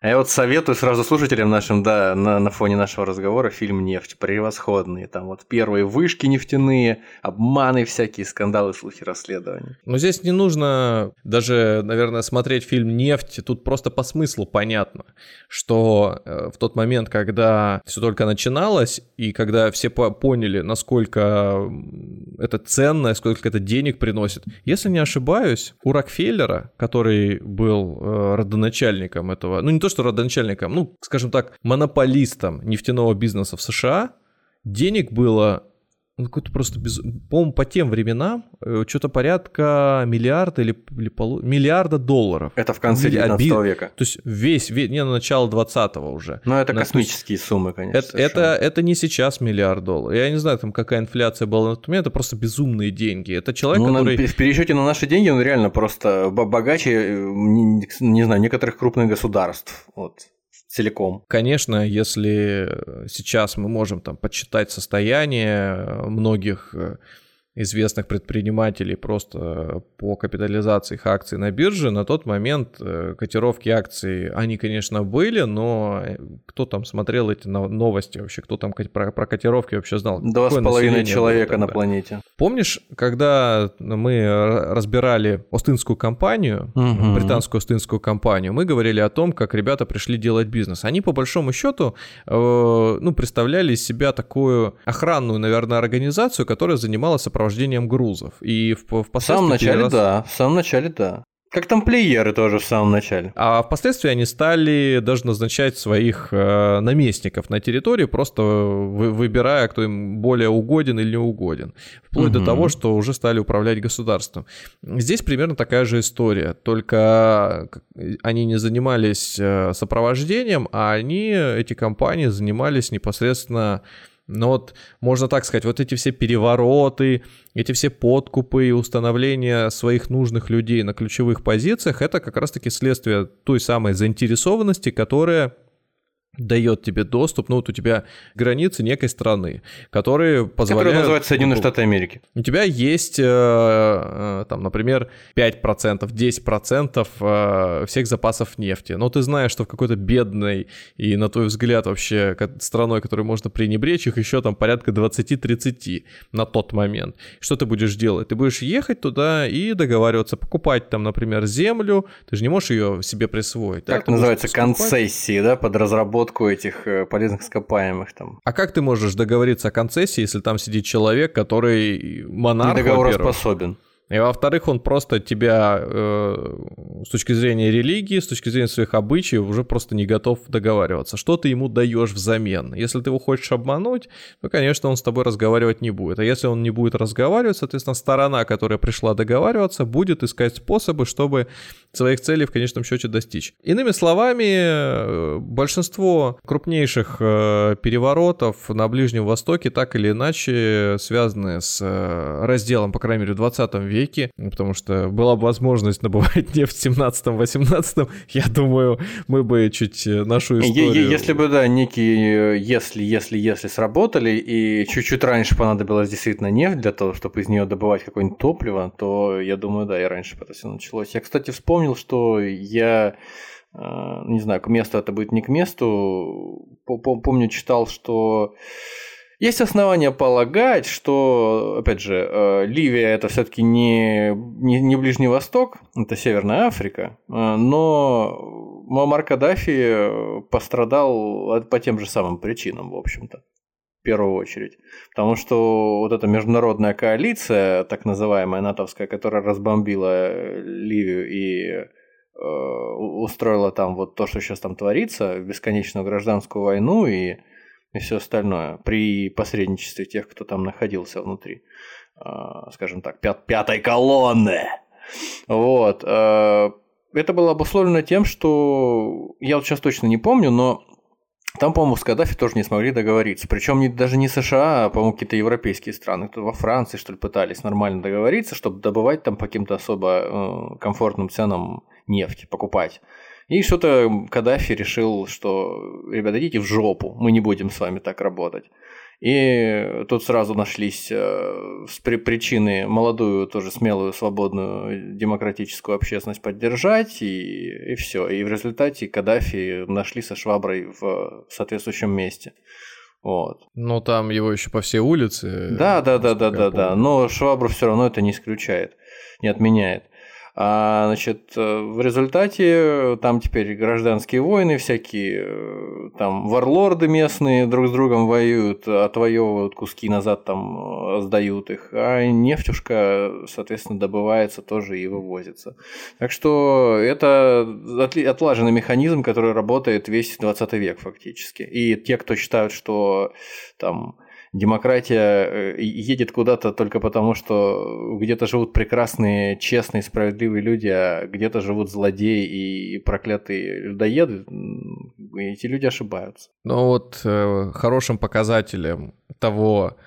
А я вот советую сразу слушателям нашим, да, на, на фоне нашего разговора фильм «Нефть» превосходный. Там вот первые вышки нефтяные, обманы всякие, скандалы, слухи, расследования. Но здесь не нужно даже, наверное, смотреть фильм «Нефть». Тут просто по смыслу понятно, что э, в тот момент, когда все только начиналось, и когда все поняли, насколько это ценно, сколько это денег приносит. Если не ошибаюсь, у Рокфеллера, который был э, родоначальником этого, ну не то, что родоначальником, ну, скажем так, монополистом нефтяного бизнеса в США, денег было ну, какой-то просто без... По-моему, по тем временам э, что-то порядка миллиарда или, или полу... миллиарда долларов. Это в конце 19 Милли... века. То есть весь, весь не на начало 20-го уже. Но это космические есть... суммы, конечно. Это, это, это не сейчас миллиард долларов. Я не знаю, там какая инфляция была на тот момент, это просто безумные деньги. Это человек, ну, который... В пересчете на наши деньги он реально просто богаче, э, не, не знаю, некоторых крупных государств. Вот целиком. Конечно, если сейчас мы можем там подсчитать состояние многих э, известных предпринимателей просто по капитализации их акций на бирже. На тот момент э, котировки акций, они, конечно, были, но э, кто там смотрел эти новости вообще, кто там про, про котировки вообще знал? Два с половиной человека на планете. Помнишь, когда мы разбирали Остинскую компанию, угу. британскую Остинскую компанию, мы говорили о том, как ребята пришли делать бизнес. Они, по большому счету, э, ну, представляли из себя такую охранную, наверное, организацию, которая занималась сопровождением грузов. И в, в, самом начале, раз... да, в самом начале, да. Как там плееры тоже в самом начале. А впоследствии они стали даже назначать своих э, наместников на территории, просто вы, выбирая, кто им более угоден или не угоден. Вплоть угу. до того, что уже стали управлять государством. Здесь примерно такая же история, только они не занимались э, сопровождением, а они, эти компании, занимались непосредственно Но вот можно так сказать, вот эти все перевороты, эти все подкупы и установление своих нужных людей на ключевых позициях, это как раз-таки следствие той самой заинтересованности, которая дает тебе доступ, ну вот у тебя границы некой страны, которые позволяют... Которые называются Соединенные Штаты Америки. У тебя есть, э, э, там, например, 5%, 10% э, всех запасов нефти, но ты знаешь, что в какой-то бедной и, на твой взгляд, вообще страной, которой можно пренебречь, их еще там порядка 20-30 на тот момент. Что ты будешь делать? Ты будешь ехать туда и договариваться, покупать там, например, землю, ты же не можешь ее себе присвоить. Как да? называется, концессии, да, под разработку разработку этих э, полезных ископаемых там. А как ты можешь договориться о концессии, если там сидит человек, который монарх, Недоговороспособен. И во-вторых, он просто тебя э, с точки зрения религии, с точки зрения своих обычаев уже просто не готов договариваться. Что ты ему даешь взамен? Если ты его хочешь обмануть, то, конечно, он с тобой разговаривать не будет. А если он не будет разговаривать, соответственно, сторона, которая пришла договариваться, будет искать способы, чтобы своих целей в конечном счете достичь. Иными словами, э, большинство крупнейших э, переворотов на Ближнем Востоке так или иначе связаны с э, разделом, по крайней мере, в 20 веке веке, потому что была бы возможность набывать <laughs> нефть в 17-18, я думаю, мы бы чуть э, нашу историю... Если бы, да, некие если, если, если сработали, и чуть-чуть раньше понадобилась действительно нефть для того, чтобы из нее добывать какое-нибудь топливо, то я думаю, да, и раньше бы это все началось. Я, кстати, вспомнил, что я э, не знаю, к месту это будет не к месту. Помню, читал, что есть основания полагать, что, опять же, э, Ливия это все-таки не, не, не Ближний Восток, это Северная Африка, э, но Муаммар Каддафи пострадал по тем же самым причинам, в общем-то в первую очередь. Потому что вот эта международная коалиция, так называемая натовская, которая разбомбила Ливию и э, устроила там вот то, что сейчас там творится, бесконечную гражданскую войну и и все остальное при посредничестве тех, кто там находился внутри, а, скажем так, пят пятой колонны. Вот. А, это было обусловлено тем, что я вот сейчас точно не помню, но там, по-моему, с Каддафи тоже не смогли договориться. Причем даже не США, а, по-моему, какие-то европейские страны. Кто во Франции, что ли, пытались нормально договориться, чтобы добывать там по каким-то особо э, комфортным ценам нефть, покупать. И что-то Каддафи решил, что, ребята, идите в жопу, мы не будем с вами так работать. И тут сразу нашлись э, причины молодую, тоже смелую, свободную демократическую общественность поддержать, и, и все. И в результате Каддафи нашли со шваброй в соответствующем месте. Вот. Ну, там его еще по всей улице. Да, да, да, да, да, да. Но швабру все равно это не исключает, не отменяет. А, значит, э, в результате там теперь гражданские войны всякие, э, там варлорды местные друг с другом воюют, отвоевывают куски назад, там э, сдают их, а нефтюшка, соответственно, добывается тоже и вывозится. Так что это отлаженный механизм, который работает весь 20 век фактически. И те, кто считают, что там демократия э, едет куда-то только потому, что где-то живут прекрасные, честные, справедливые люди, а где-то живут злодеи и проклятые людоеды, эти люди ошибаются. Ну вот э, хорошим показателем того,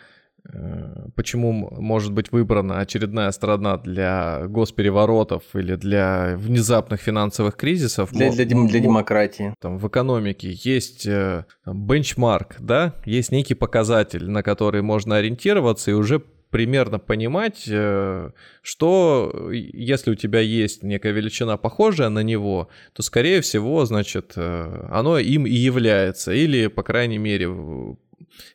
почему может быть выбрана очередная страна для госпереворотов или для внезапных финансовых кризисов. Для, для, для демократии. Там в экономике есть э, бенчмарк, да, есть некий показатель, на который можно ориентироваться и уже примерно понимать, э, что если у тебя есть некая величина похожая на него, то скорее всего, значит, оно им и является, или, по крайней мере,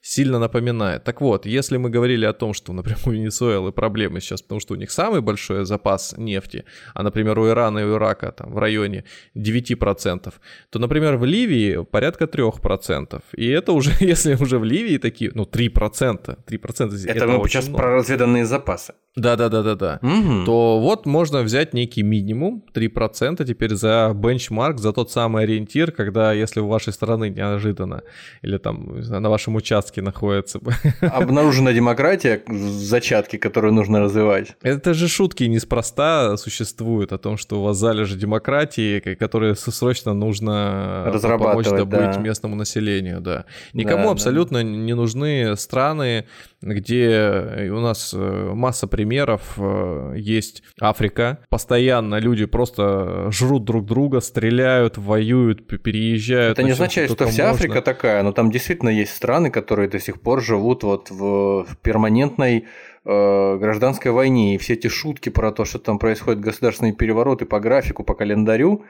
сильно напоминает. Так вот, если мы говорили о том, что, например, у <laughs> Венесуэлы проблемы сейчас, потому что у них самый большой запас нефти, а, например, у Ирана и у Ирака там в районе 9%, то, например, в Ливии порядка 3%. И это уже, <laughs> если уже в Ливии такие, ну, 3%, 3% это, это мы сейчас много. про разведанные запасы. Да-да-да-да-да. Угу. То вот можно взять некий минимум, 3% теперь за бенчмарк, за тот самый ориентир, когда если у вашей страны неожиданно или там на вашем участке находится. <laughs> Обнаружена демократия, зачатки, которые нужно развивать. Это же шутки неспроста существуют о том, что у вас залежи демократии, которые срочно нужно помочь добыть да. местному населению, да. Никому да, абсолютно да. не нужны страны, где у нас э, масса примеров э, есть Африка. Постоянно люди просто жрут друг друга, стреляют, воюют, переезжают. Это не означает, что вся можно. Африка такая, но там действительно есть страны, которые до сих пор живут вот в перманентной э, гражданской войне, и все эти шутки про то, что там происходят государственные перевороты по графику, по календарю,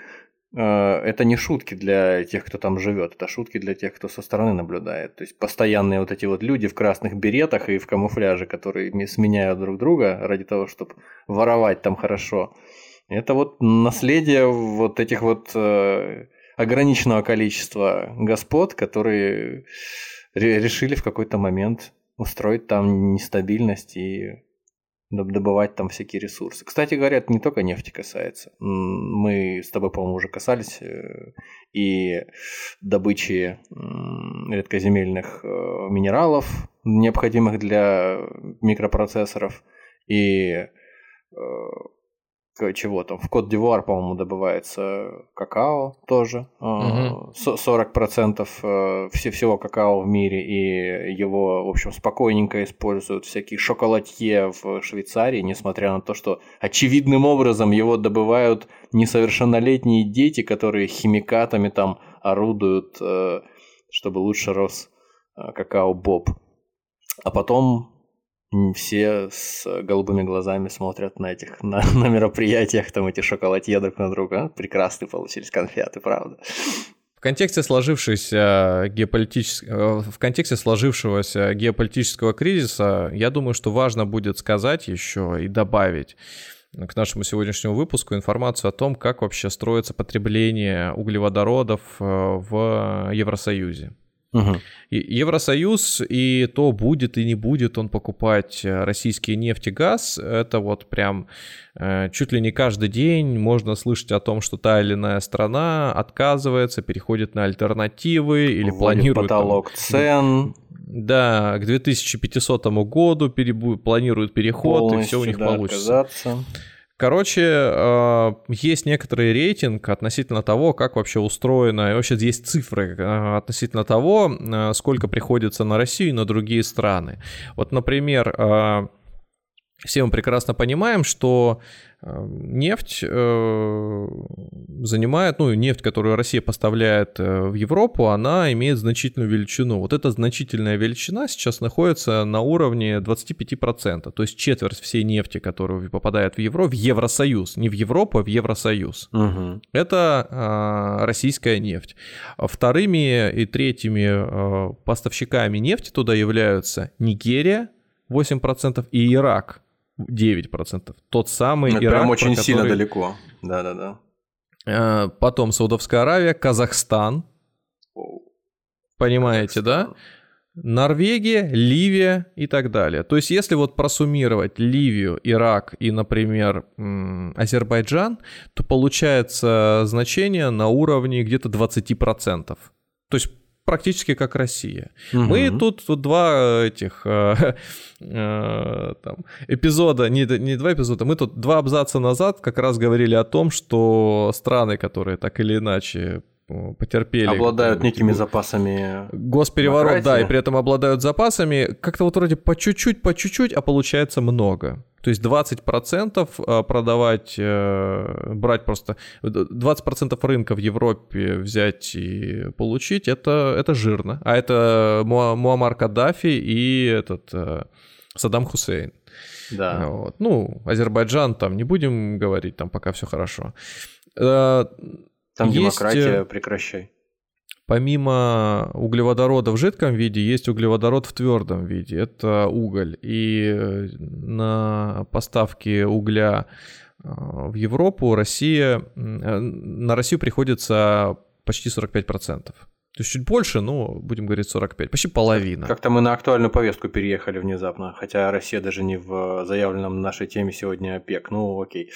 Э, это не шутки для тех, кто там живет, это шутки для тех, кто со стороны наблюдает. То есть постоянные вот эти вот люди в красных беретах и в камуфляже, которые сменяют друг друга ради того, чтобы воровать там хорошо. Это вот наследие вот этих вот э, ограниченного количества господ, которые решили в какой-то момент устроить там нестабильность и добывать там всякие ресурсы. Кстати говоря, это не только нефти касается. Мы с тобой, по-моему, уже касались э, и добычи редкоземельных э, минералов, необходимых для микропроцессоров, и э, чего там, в Кот-Дивуар, по-моему, добывается какао тоже. Угу. 40% э, всего какао в мире, и его, в общем, спокойненько используют всякие шоколадье в Швейцарии, несмотря на то, что очевидным образом его добывают несовершеннолетние дети, которые химикатами там орудуют, э, чтобы лучше рос э, какао-боб. А потом все с голубыми глазами смотрят на этих на, <laughs> на мероприятиях, там эти шоколадье друг на друга. Прекрасные получились конфеты, правда. В контексте сложившейся геополитического, в контексте сложившегося геополитического кризиса, я думаю, что важно будет сказать еще и добавить к нашему сегодняшнему выпуску информацию о том, как вообще строится потребление углеводородов э, в Евросоюзе. Угу. Евросоюз и то будет и не будет он покупать э, российский нефть и газ, это вот прям э, чуть ли не каждый день можно слышать о том, что та или иная страна отказывается, переходит на альтернативы или Вводит планирует... потолок там, цен. Да, к 2500 году перебу... планируют переход, Полностью, и все у них да, получится. Отказаться. Короче, э, есть некоторый рейтинг относительно того, как вообще устроено, и вообще есть цифры э, относительно того, э, сколько приходится на Россию и на другие страны. Вот, например, все мы прекрасно понимаем, что нефть э, занимает, ну, нефть, которую Россия поставляет э, в Европу, она имеет значительную величину. Вот эта значительная величина сейчас находится на уровне 25%, то есть четверть всей нефти, которая попадает в Европу, в Евросоюз, не в Европу, а в Евросоюз. Угу. Это э, российская нефть. Вторыми и третьими поставщиками нефти туда являются Нигерия, 8% и Ирак 9%. Тот самый Это Ирак, прям очень который... сильно далеко. Да-да-да. Э, потом Саудовская Аравия, Казахстан. Понимаете, Казахстан. да? Норвегия, Ливия и так далее. То есть, если вот просуммировать Ливию, Ирак и, например, Азербайджан, то получается значение на уровне где-то 20%. То есть практически как Россия. Угу. Мы тут, тут два этих э, э, там, эпизода, не, не два эпизода, мы тут два абзаца назад как раз говорили о том, что страны, которые так или иначе э, потерпели. Обладают некими запасами. Госпереворот, да, и при этом обладают запасами. Как-то вот вроде по чуть-чуть, по чуть-чуть, а получается много. То есть 20% э, продавать, э, брать просто 20% рынка в Европе взять и получить, это, это жирно. А это Муаммар Каддафи и этот э, Саддам Хусейн. Да. Вот. Ну, Азербайджан там не будем говорить, там пока все хорошо. Там Есть... демократия, прекращай. Помимо углеводорода в жидком виде, есть углеводород в твердом виде. Это уголь. И э, на поставки угля э, в Европу Россия, э, на Россию приходится почти 45%. То есть чуть больше, но будем говорить 45, почти половина. Как-то мы на актуальную повестку переехали внезапно, хотя Россия даже не в заявленном нашей теме сегодня ОПЕК. Ну, окей.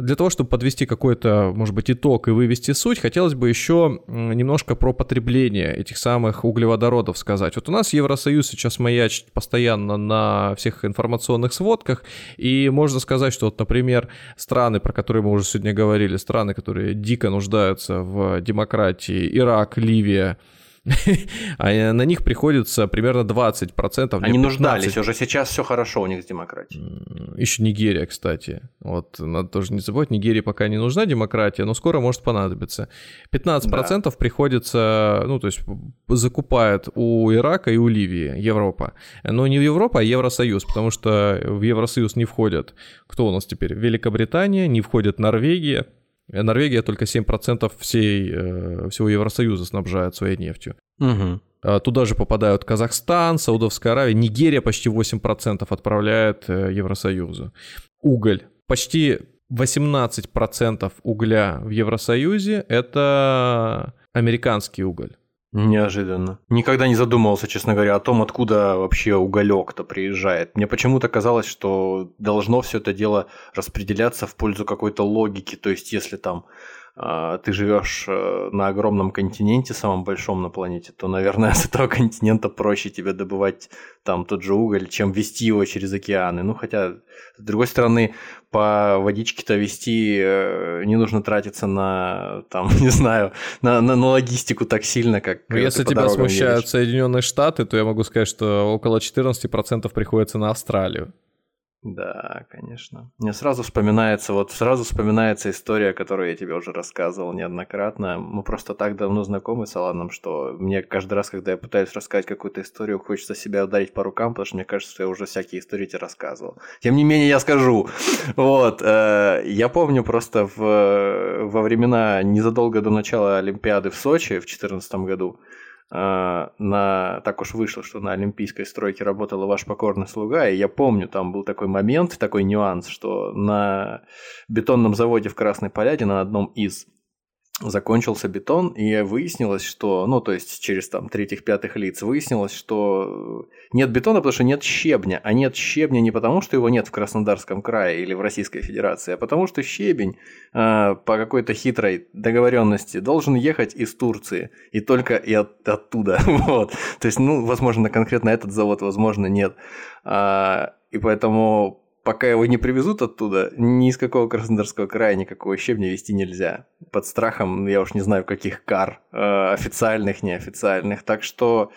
Для того, чтобы подвести какой-то, может быть, итог и вывести суть, хотелось бы еще немножко про потребление этих самых углеводородов сказать. Вот у нас Евросоюз сейчас маячит постоянно на всех информационных сводках, и можно сказать, что вот, например, страны, про которые мы уже сегодня говорили, страны, которые дико нуждаются в демократии, Ирак, Ливия, <laughs> а на них приходится примерно 20%. Они нуждались, уже сейчас все хорошо у них с демократией. Еще Нигерия, кстати. Вот, надо тоже не забывать, Нигерии пока не нужна демократия, но скоро может понадобиться. 15% да. приходится, ну, то есть закупает у Ирака и у Ливии Европа. Но не Европа, а Евросоюз, потому что в Евросоюз не входят, кто у нас теперь? Великобритания, не входит Норвегия, Норвегия только 7% всей, э, всего Евросоюза снабжает своей нефтью. Угу. Туда же попадают Казахстан, Саудовская Аравия, Нигерия почти 8% отправляет э, Евросоюзу. Уголь. Почти 18% угля в Евросоюзе – это американский уголь. Неожиданно. Никогда не задумывался, честно говоря, о том, откуда вообще уголек-то приезжает. Мне почему-то казалось, что должно все это дело распределяться в пользу какой-то логики. То есть, если там ты живешь э, на огромном континенте, самом большом на планете, то, наверное, <laughs> с этого континента проще тебе добывать там тот же уголь, чем вести его через океаны. Ну, хотя, с другой стороны, по водичке-то вести э, не нужно тратиться на, там, <laughs> не знаю, на, на, на логистику так сильно, как ну, Если тебя смущают едешь. Соединенные Штаты, то я могу сказать, что около 14% приходится на Австралию. Да, конечно. Мне сразу вспоминается, вот сразу вспоминается история, которую я тебе уже рассказывал неоднократно. Мы просто так давно знакомы с Аланом, что мне каждый раз, когда я пытаюсь рассказать какую-то историю, хочется себя ударить по рукам, потому что мне кажется, что я уже всякие истории тебе рассказывал. Тем не менее, я скажу. <laughs> Вот. Э, я помню просто в, во времена незадолго до начала Олимпиады в Сочи в 2014 году, на, так уж вышло, что на Олимпийской стройке работал ваш покорный слуга, и я помню, там был такой момент, такой нюанс, что на бетонном заводе в Красной Поляне, на одном из закончился бетон, и выяснилось, что, ну, то есть через там третьих-пятых лиц, выяснилось, что нет бетона, потому что нет щебня. А нет щебня не потому, что его нет в Краснодарском крае или в Российской Федерации, а потому что щебень э, по какой-то хитрой договоренности должен ехать из Турции. И только и от, оттуда. <laughs> вот. То есть, ну, возможно, конкретно этот завод, возможно, нет. А, и поэтому пока его не привезут оттуда, ни из какого Краснодарского края никакого щебня вести нельзя. Под страхом, я уж не знаю, каких кар, э, официальных, неофициальных. Так что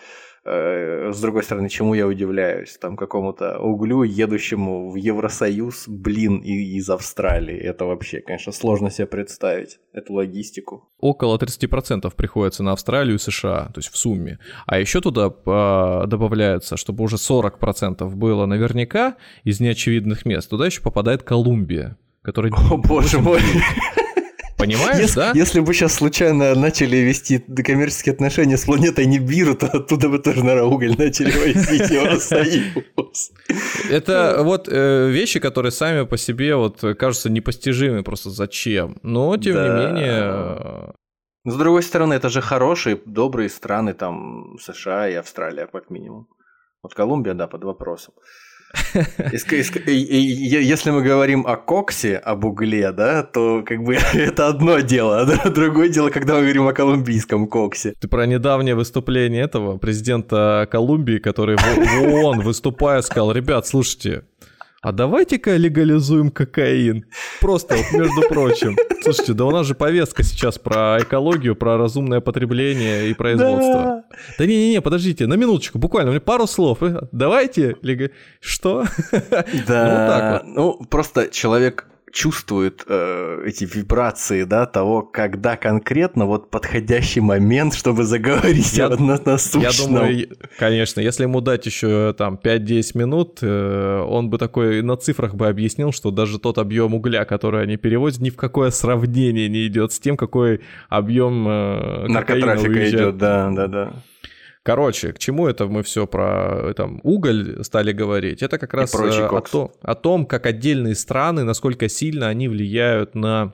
с другой стороны, чему я удивляюсь? Там какому-то углю, едущему в Евросоюз, блин, и из Австралии. Это вообще, конечно, сложно себе представить, эту логистику. Около 30% приходится на Австралию и США, то есть в сумме. А еще туда а, добавляется, чтобы уже 40% было наверняка из неочевидных мест, туда еще попадает Колумбия, которая... О, боже мой! Понимаешь, если, да? Если бы сейчас случайно начали вести коммерческие отношения с планетой Нибиру, то оттуда бы тоже, наверное, уголь начали возить Евросоюз. Это вот э, вещи, которые сами по себе вот кажутся непостижимы просто зачем. Но, тем не менее... с другой стороны, это же хорошие, добрые страны, там США и Австралия, как минимум. Вот Колумбия, да, под вопросом. Если мы говорим о коксе, об угле, да, то как бы <laughs> это одно дело, а другое дело, когда мы говорим о колумбийском коксе. Ты про недавнее выступление этого президента Колумбии, который в ООН выступая сказал, ребят, слушайте, а давайте-ка легализуем кокаин. Просто вот между прочим. Слушайте, да у нас же повестка сейчас про экологию, про разумное потребление и производство. Да, да не-не-не, подождите, на минуточку, буквально, мне пару слов. Давайте, лег... что? Да, ну, вот ну просто человек чувствует э, эти вибрации, да, того, когда конкретно вот подходящий момент, чтобы заговорить я, на насущном. Я думаю, конечно, если ему дать еще там 5-10 минут, э, он бы такой на цифрах бы объяснил, что даже тот объем угля, который они перевозят, ни в какое сравнение не идет с тем, какой объем э, наркотрафика идет, да, да, да. Короче, к чему это мы все про там, уголь стали говорить? Это как раз э, о, то, о том, как отдельные страны, насколько сильно они влияют на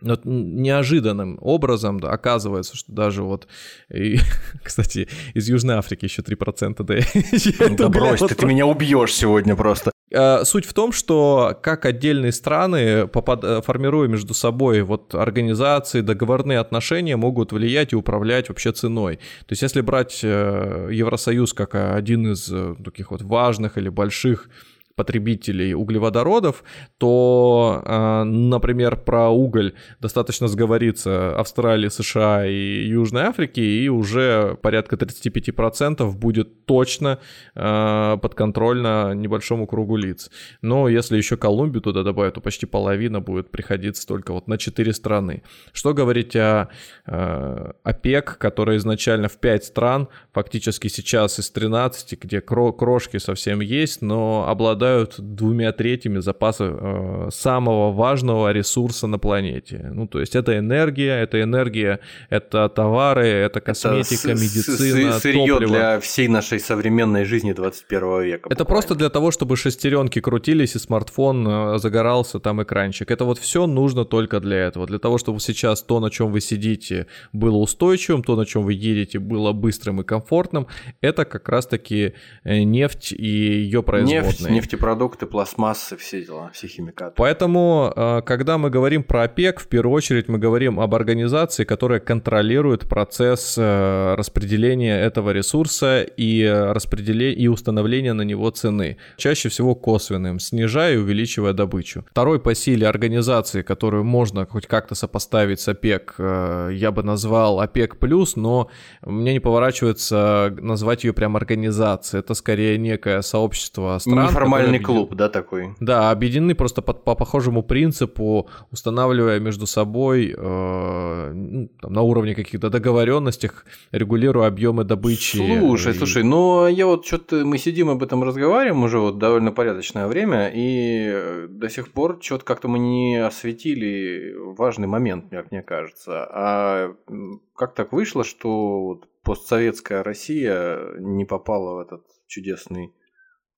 вот неожиданным образом да, оказывается, что даже вот, и, <laughs> кстати, из Южной Африки еще 3% да. <laughs> Да брось, ты, ты меня убьешь сегодня просто. Э, суть в том, что как отдельные страны. Э, формируя между собой вот организации, договорные отношения, могут влиять и управлять вообще ценой. То есть если брать э, Евросоюз как один из таких вот важных или больших потребителей углеводородов, то, а, например, про уголь достаточно сговориться Австралии, США и Южной Африки, и уже порядка 35% будет точно а, подконтрольно небольшому кругу лиц. Но если еще Колумбию туда добавить, то почти половина будет приходиться только вот на 4 страны. Что говорить о а, ОПЕК, которая изначально в 5 стран, фактически сейчас из 13, где крошки совсем есть, но обладают обладают двумя третьими запаса э, самого важного ресурса на планете. Ну, то есть это энергия, это энергия, это товары, это косметика, это медицина, сырье топливо. для всей нашей современной жизни 21 века. Это просто для того, чтобы шестеренки крутились и смартфон э, загорался, там экранчик. Это вот все нужно только для этого. Для того, чтобы сейчас то, на чем вы сидите, было устойчивым, то, на чем вы едете, было быстрым и комфортным. Это как раз-таки э, нефть и ее производные. Нефть, нефтепродукты, пластмассы, все дела, все химикаты. Поэтому, э, когда мы говорим про ОПЕК, в первую очередь мы говорим об организации, которая контролирует процесс э, распределения этого ресурса и, распределения, и установления на него цены. Чаще всего косвенным, снижая и увеличивая добычу. Второй по силе организации, которую можно хоть как-то сопоставить с ОПЕК, э, я бы назвал ОПЕК+, но мне не поворачивается назвать ее прям организацией. Это скорее некое сообщество стран, Неформальный клуб, да, такой? Да, объединены просто по, по похожему принципу, устанавливая между собой э, ну, там, на уровне каких-то договоренностей, регулируя объемы добычи. Слушай, и... слушай, ну я вот что-то мы сидим об этом разговариваем уже вот довольно порядочное время, и до сих пор что-то как-то мы не осветили важный момент, как мне кажется. А как так вышло, что постсоветская Россия не попала в этот чудесный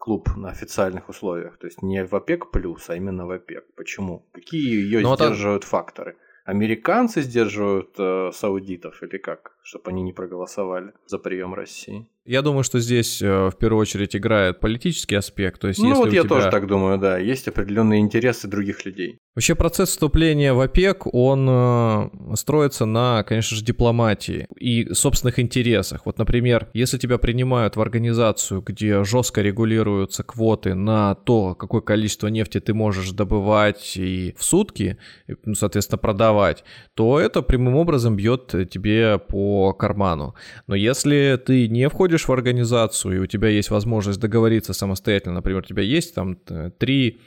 клуб на официальных условиях. То есть не в ОПЕК плюс, а именно в ОПЕК. Почему? Какие ее Но ну, сдерживают это... факторы? Американцы сдерживают э, саудитов или как? Чтобы они не проголосовали за прием России? Я думаю, что здесь э, в первую очередь играет политический аспект. То есть, ну если вот я тебя... тоже так думаю, да. Есть определенные интересы других людей. Вообще процесс вступления в ОПЕК, он э, строится на, конечно же, дипломатии и собственных интересах. Вот, например, если тебя принимают в организацию, где жестко регулируются квоты на то, какое количество нефти ты можешь добывать и в сутки, ну, соответственно, продавать, то это прямым образом бьет тебе по карману. Но если ты не входишь входишь в организацию, и у тебя есть возможность договориться самостоятельно, например, у тебя есть там 3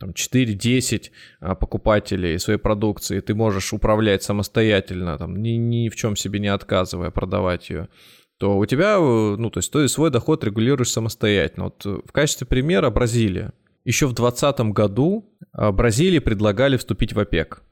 там 4, 10 а, покупателей своей продукции, ты можешь управлять самостоятельно, там, ни, ни в чем себе не отказывая, продавать ее, то у тебя, ну, то есть ты свой доход регулируешь самостоятельно. Вот в качестве примера Бразилия. Еще в 2020 году а, Бразилии предлагали вступить в ОПЕК.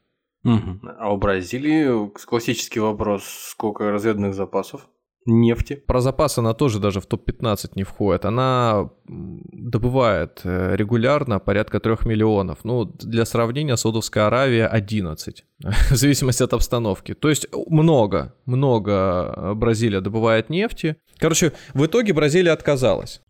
Угу. А у Бразилии классический вопрос, сколько разведных запасов? Нефти. Про запас она тоже даже в топ-15 не входит. Она добывает э, регулярно порядка 3 миллионов. Ну, для сравнения, Саудовская Аравия 11, <laughs> в зависимости от обстановки. То есть много, много Бразилия добывает нефти. Короче, в итоге Бразилия отказалась.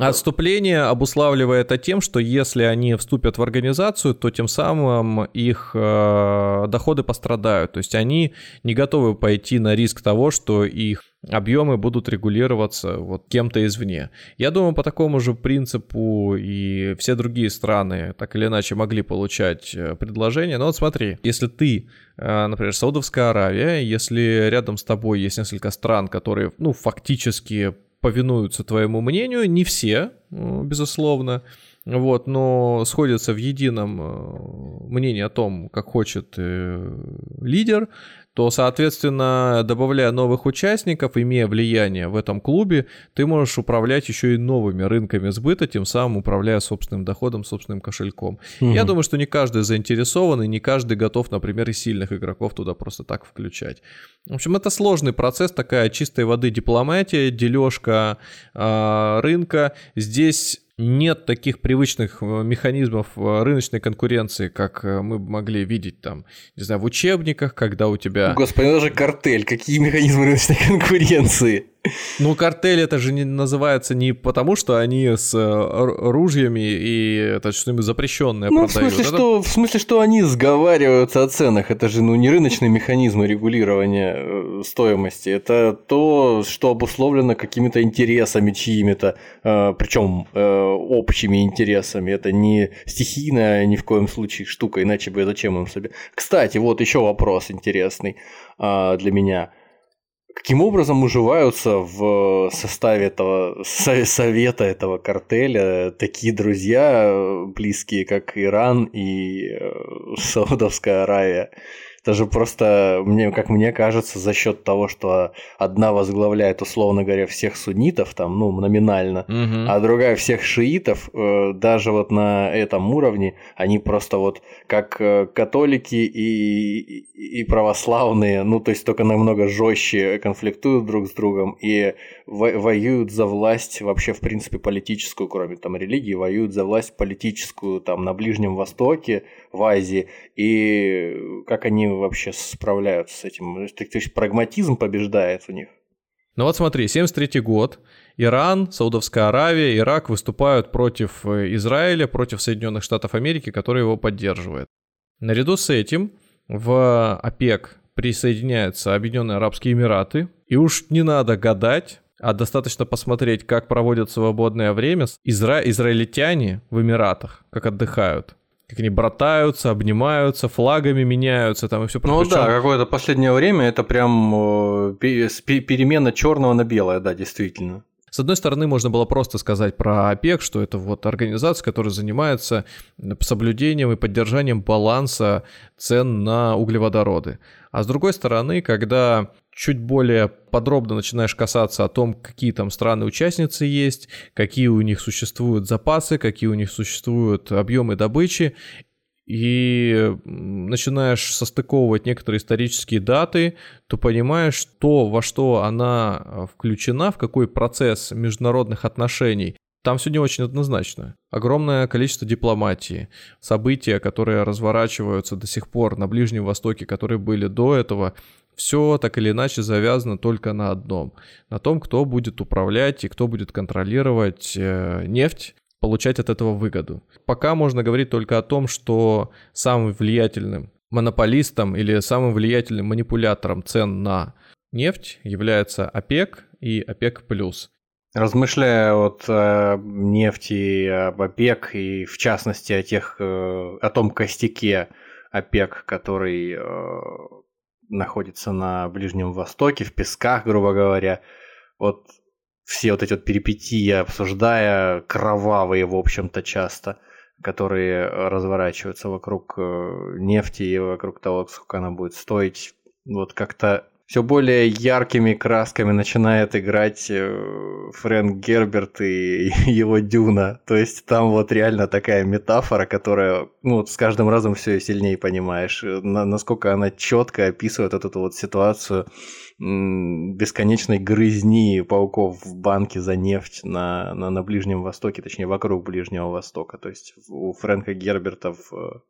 Отступление обуславливает это тем, что если они вступят в организацию, то тем самым их э, доходы пострадают. То есть они не готовы пойти на риск того, что их объемы будут регулироваться вот кем-то извне. Я думаю, по такому же принципу и все другие страны так или иначе могли получать э, предложения. Но вот смотри, если ты, э, например, Саудовская Аравия, если рядом с тобой есть несколько стран, которые, ну, фактически повинуются твоему мнению, не все, э, безусловно, вот, но сходятся в едином мнении о том, как хочет лидер, то, соответственно, добавляя новых участников, имея влияние в этом клубе, ты можешь управлять еще и новыми рынками сбыта, тем самым управляя собственным доходом, собственным кошельком. Угу. Я думаю, что не каждый заинтересован, и не каждый готов, например, и сильных игроков туда просто так включать. В общем, это сложный процесс, такая чистой воды дипломатия, дележка э, рынка. Здесь нет таких привычных э, механизмов э, рыночной конкуренции, как э, мы могли видеть там, не знаю, в учебниках, когда у тебя... Господи, это же картель, какие механизмы рыночной конкуренции? Ну, картель это же не называется не потому, что они с э, ружьями и это что-нибудь запрещенное ну, продают. В смысле, это... что, в смысле, что они сговариваются о ценах. Это же ну, не рыночные механизмы регулирования э, стоимости. Это то, что обусловлено какими-то интересами чьими-то, э, причем общими интересами. Это не стихийная ни в коем случае штука, иначе бы зачем им себе. Кстати, вот еще вопрос интересный э, для меня Каким образом уживаются в составе этого совета этого картеля такие друзья э, близкие, как Иран и э, Саудовская Аравия? Это же просто, мне, как мне кажется, за счет того, что одна возглавляет, условно говоря, всех суннитов, там, ну, номинально, Мгм. а другая всех шиитов, э, даже вот на этом уровне, они просто вот как э, католики и, и, и православные, ну, то есть только намного жестче конфликтуют друг с другом и во- воюют за власть вообще, в принципе, политическую, кроме там религии, воюют за власть политическую там на Ближнем Востоке, в Азии, и как они вообще справляются с этим. То есть, прагматизм побеждает у них. Ну вот смотри, 73 год, Иран, Саудовская Аравия, Ирак выступают против э, Израиля, против Соединенных Штатов Америки, который его поддерживает. Наряду с этим в ОПЕК присоединяются Объединенные Арабские Эмираты, и уж не надо гадать, а достаточно посмотреть, как проводят свободное время изра... израильтяне в Эмиратах, как отдыхают. Как они братаются, обнимаются, флагами меняются там и все Ну да, какое-то последнее время это прям э, перемена черного на белое, да, действительно. С одной стороны, можно было просто сказать про ОПЕК, что это вот организация, которая занимается соблюдением и поддержанием баланса цен на углеводороды. А с другой стороны, когда чуть более подробно начинаешь касаться о том, какие там страны-участницы есть, какие у них существуют запасы, какие у них существуют объемы добычи, и начинаешь состыковывать некоторые исторические даты, то понимаешь, то, во что она э, включена, в какой процесс международных отношений. Там все не очень однозначно. Огромное количество дипломатии, события, которые разворачиваются до сих пор на Ближнем Востоке, которые были до этого, все так или иначе завязано только на одном. На том, кто будет управлять и кто будет контролировать э, нефть, получать от этого выгоду. Пока можно говорить только о том, что самым влиятельным монополистом или самым влиятельным манипулятором цен на нефть является ОПЕК и ОПЕК+. Размышляя вот о нефти, об ОПЕК и в частности о тех, э, о том костяке ОПЕК, который э, находится на Ближнем Востоке, в песках, грубо говоря, вот все вот эти вот перипетии, обсуждая кровавые, в общем-то, часто, которые разворачиваются вокруг э, нефти и вокруг того, сколько она будет стоить, вот как-то все более яркими красками начинает играть э, Фрэнк Герберт и <laughs> его Дюна. То есть там вот реально такая метафора, которая ну, вот с каждым разом все сильнее понимаешь, э, на- насколько она четко описывает вот эту вот ситуацию бесконечной грызни пауков в банке за нефть на, на, на Ближнем Востоке, точнее вокруг Ближнего Востока. То есть у Фрэнка Герберта в э,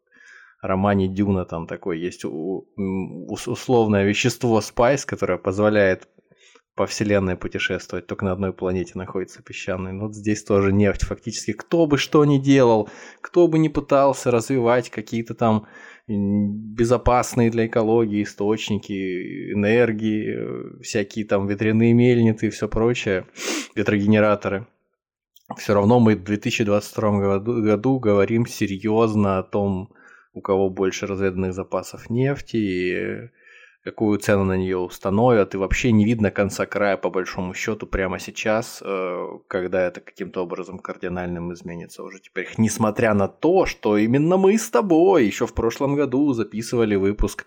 романе Дюна там такое есть условное вещество Спайс, которое позволяет по вселенной путешествовать, только на одной планете находится песчаной. Ну, вот здесь тоже нефть фактически. Кто бы что ни делал, кто бы ни пытался развивать какие-то там безопасные для экологии источники энергии, э, всякие там ветряные мельницы и все прочее, ветрогенераторы. Все равно мы в 2022 году, году говорим серьезно о том, у кого больше разведанных запасов нефти, и какую цену на нее установят, и вообще не видно конца края по большому счету прямо сейчас, э, когда это каким-то образом кардинальным изменится уже теперь. Несмотря на то, что именно мы с тобой еще в прошлом году записывали выпуск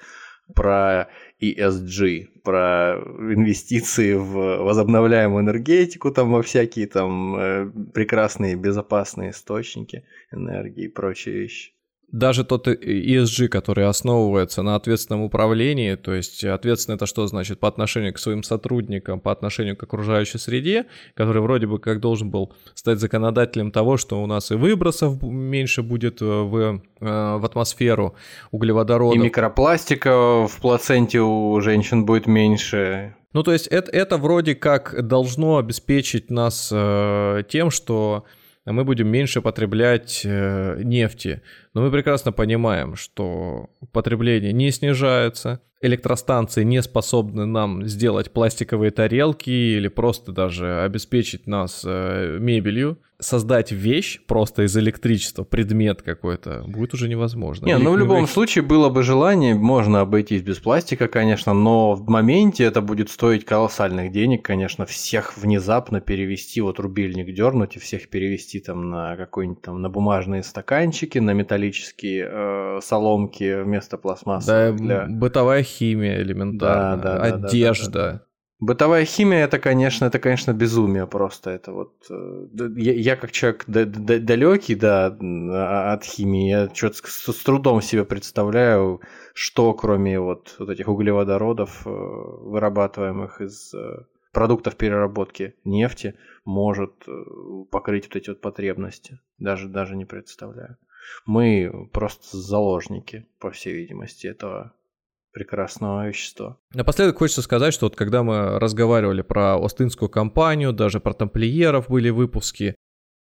про ESG, про инвестиции в возобновляемую энергетику, там во всякие там э, прекрасные безопасные источники энергии и прочие вещи. Даже тот ESG, который основывается на ответственном управлении, то есть ответственно это что значит по отношению к своим сотрудникам, по отношению к окружающей среде, который вроде бы как должен был стать законодателем того, что у нас и выбросов меньше будет э, в, э, в атмосферу И углеводородов. микропластика в плаценте у женщин будет меньше. Ну, то есть это, это вроде как должно обеспечить нас э, тем, что мы будем меньше потреблять э, нефти. Но мы прекрасно понимаем, что потребление не снижается, электростанции не способны нам сделать пластиковые тарелки или просто даже обеспечить нас э, мебелью создать вещь просто из электричества, предмет какой-то, будет уже невозможно. Не, ну в любом случае было бы желание, можно обойтись без пластика, конечно, но в моменте это будет стоить колоссальных денег, конечно, всех внезапно перевести, вот рубильник дернуть и всех перевести там на какой-нибудь там на бумажные стаканчики, на металлические э, соломки вместо пластмассы. Да, для... бытовая химия элементарно, да, да, одежда. Да, да, да. Бытовая химия это, конечно, это, конечно, безумие просто. Это вот э, я, я как человек далекий, да, а, от химии, я что-то с, с трудом себе представляю, что кроме вот, вот этих углеводородов, э, вырабатываемых из э, продуктов переработки нефти, может покрыть вот эти вот потребности. Даже, даже не представляю. Мы просто заложники, по всей видимости, этого прекрасного вещества. Напоследок хочется сказать, что вот когда мы разговаривали про Остинскую компанию, даже про тамплиеров были выпуски,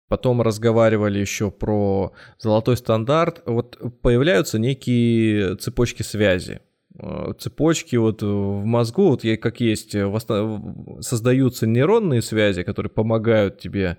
потом разговаривали еще про золотой стандарт, вот появляются некие цепочки связи. Э, цепочки вот в мозгу, вот как есть, создаются нейронные связи, которые помогают тебе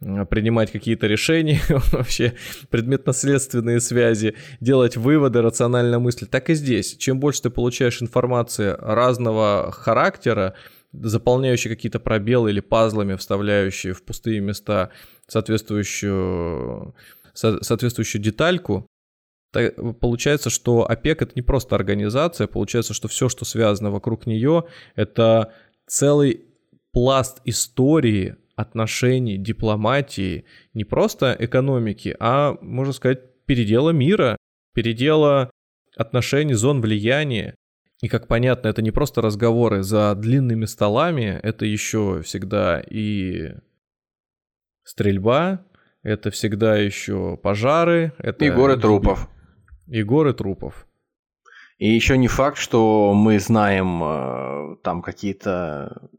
принимать какие-то решения, <laughs> вообще предметно-следственные связи, делать выводы, рационально мыслить. Так и здесь. Чем больше ты получаешь информации разного характера, заполняющие какие-то пробелы или пазлами, вставляющие в пустые места соответствующую, со, соответствующую детальку, получается, что ОПЕК это не просто организация, получается, что все, что связано вокруг нее, это целый пласт истории, отношений, дипломатии, не просто экономики, а, можно сказать, передела мира, передела отношений, зон влияния. И, как понятно, это не просто разговоры за длинными столами, это еще всегда и стрельба, это всегда еще пожары. Это и горы трупов. И горы трупов. И еще не факт, что мы знаем э, там какие-то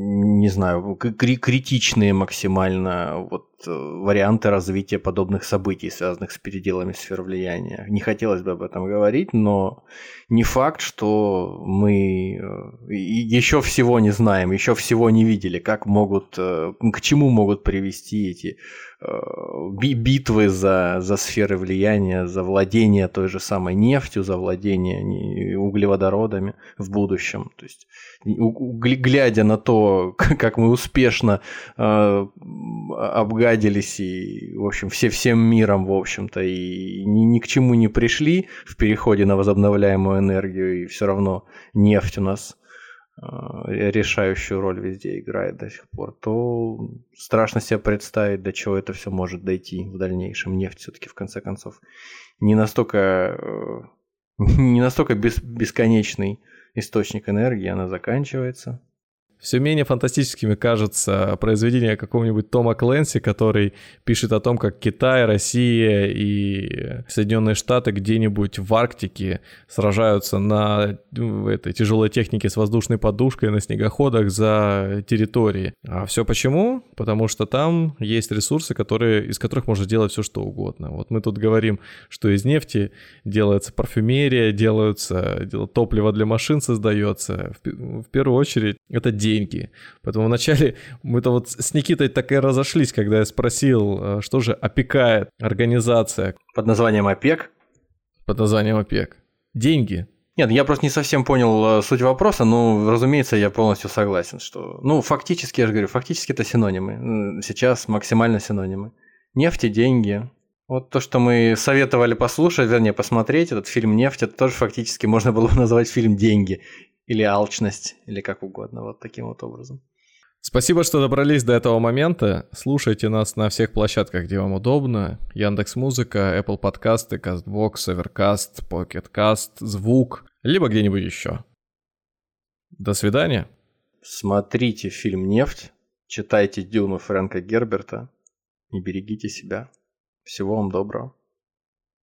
не знаю, критичные максимально вот э, варианты развития подобных событий, связанных с переделами сфер влияния. Не хотелось бы об этом говорить, но не факт, что мы э, еще всего не знаем, еще всего не видели, как могут, э, к чему могут привести эти битвы за, за сферы влияния, за владение той же самой нефтью, за владение углеводородами в будущем. То есть, глядя на то, <laughs> как мы успешно э, обгадились и, в общем, все всем миром, в общем-то, и ни, ни к чему не пришли в переходе на возобновляемую энергию, и все равно нефть у нас Э, решающую роль везде играет до сих пор, то страшно себе представить, до чего это все может дойти в дальнейшем. Нефть все-таки в конце концов не настолько, э, <laughs> не настолько бес, бесконечный источник энергии, она заканчивается все менее фантастическими кажется произведение какого-нибудь Тома Кленси, который пишет о том, как Китай, Россия и Соединенные Штаты где-нибудь в Арктике сражаются на этой тяжелой технике с воздушной подушкой на снегоходах за территории. А все почему? Потому что там есть ресурсы, которые, из которых можно делать все что угодно. Вот мы тут говорим, что из нефти делается парфюмерия, делаются топливо для машин создается. В, в первую очередь это деньги деньги. Поэтому вначале мы-то вот с Никитой так и разошлись, когда я спросил, э, что же опекает организация. Под названием ОПЕК? Под названием ОПЕК. Деньги. Нет, я просто не совсем понял э, суть вопроса, но, разумеется, я полностью согласен, что... Ну, фактически, я же говорю, фактически это синонимы. Сейчас максимально синонимы. Нефть и деньги. Вот то, что мы советовали послушать, вернее, посмотреть, этот фильм «Нефть», это тоже фактически можно было бы назвать фильм «Деньги» или алчность, или как угодно, вот таким вот образом. Спасибо, что добрались до этого момента. Слушайте нас на всех площадках, где вам удобно. Яндекс Музыка, Apple подкасты, CastBox, Overcast, PocketCast, Звук, либо где-нибудь еще. До свидания. Смотрите фильм «Нефть», читайте Дюну Фрэнка Герберта и берегите себя. Всего вам доброго.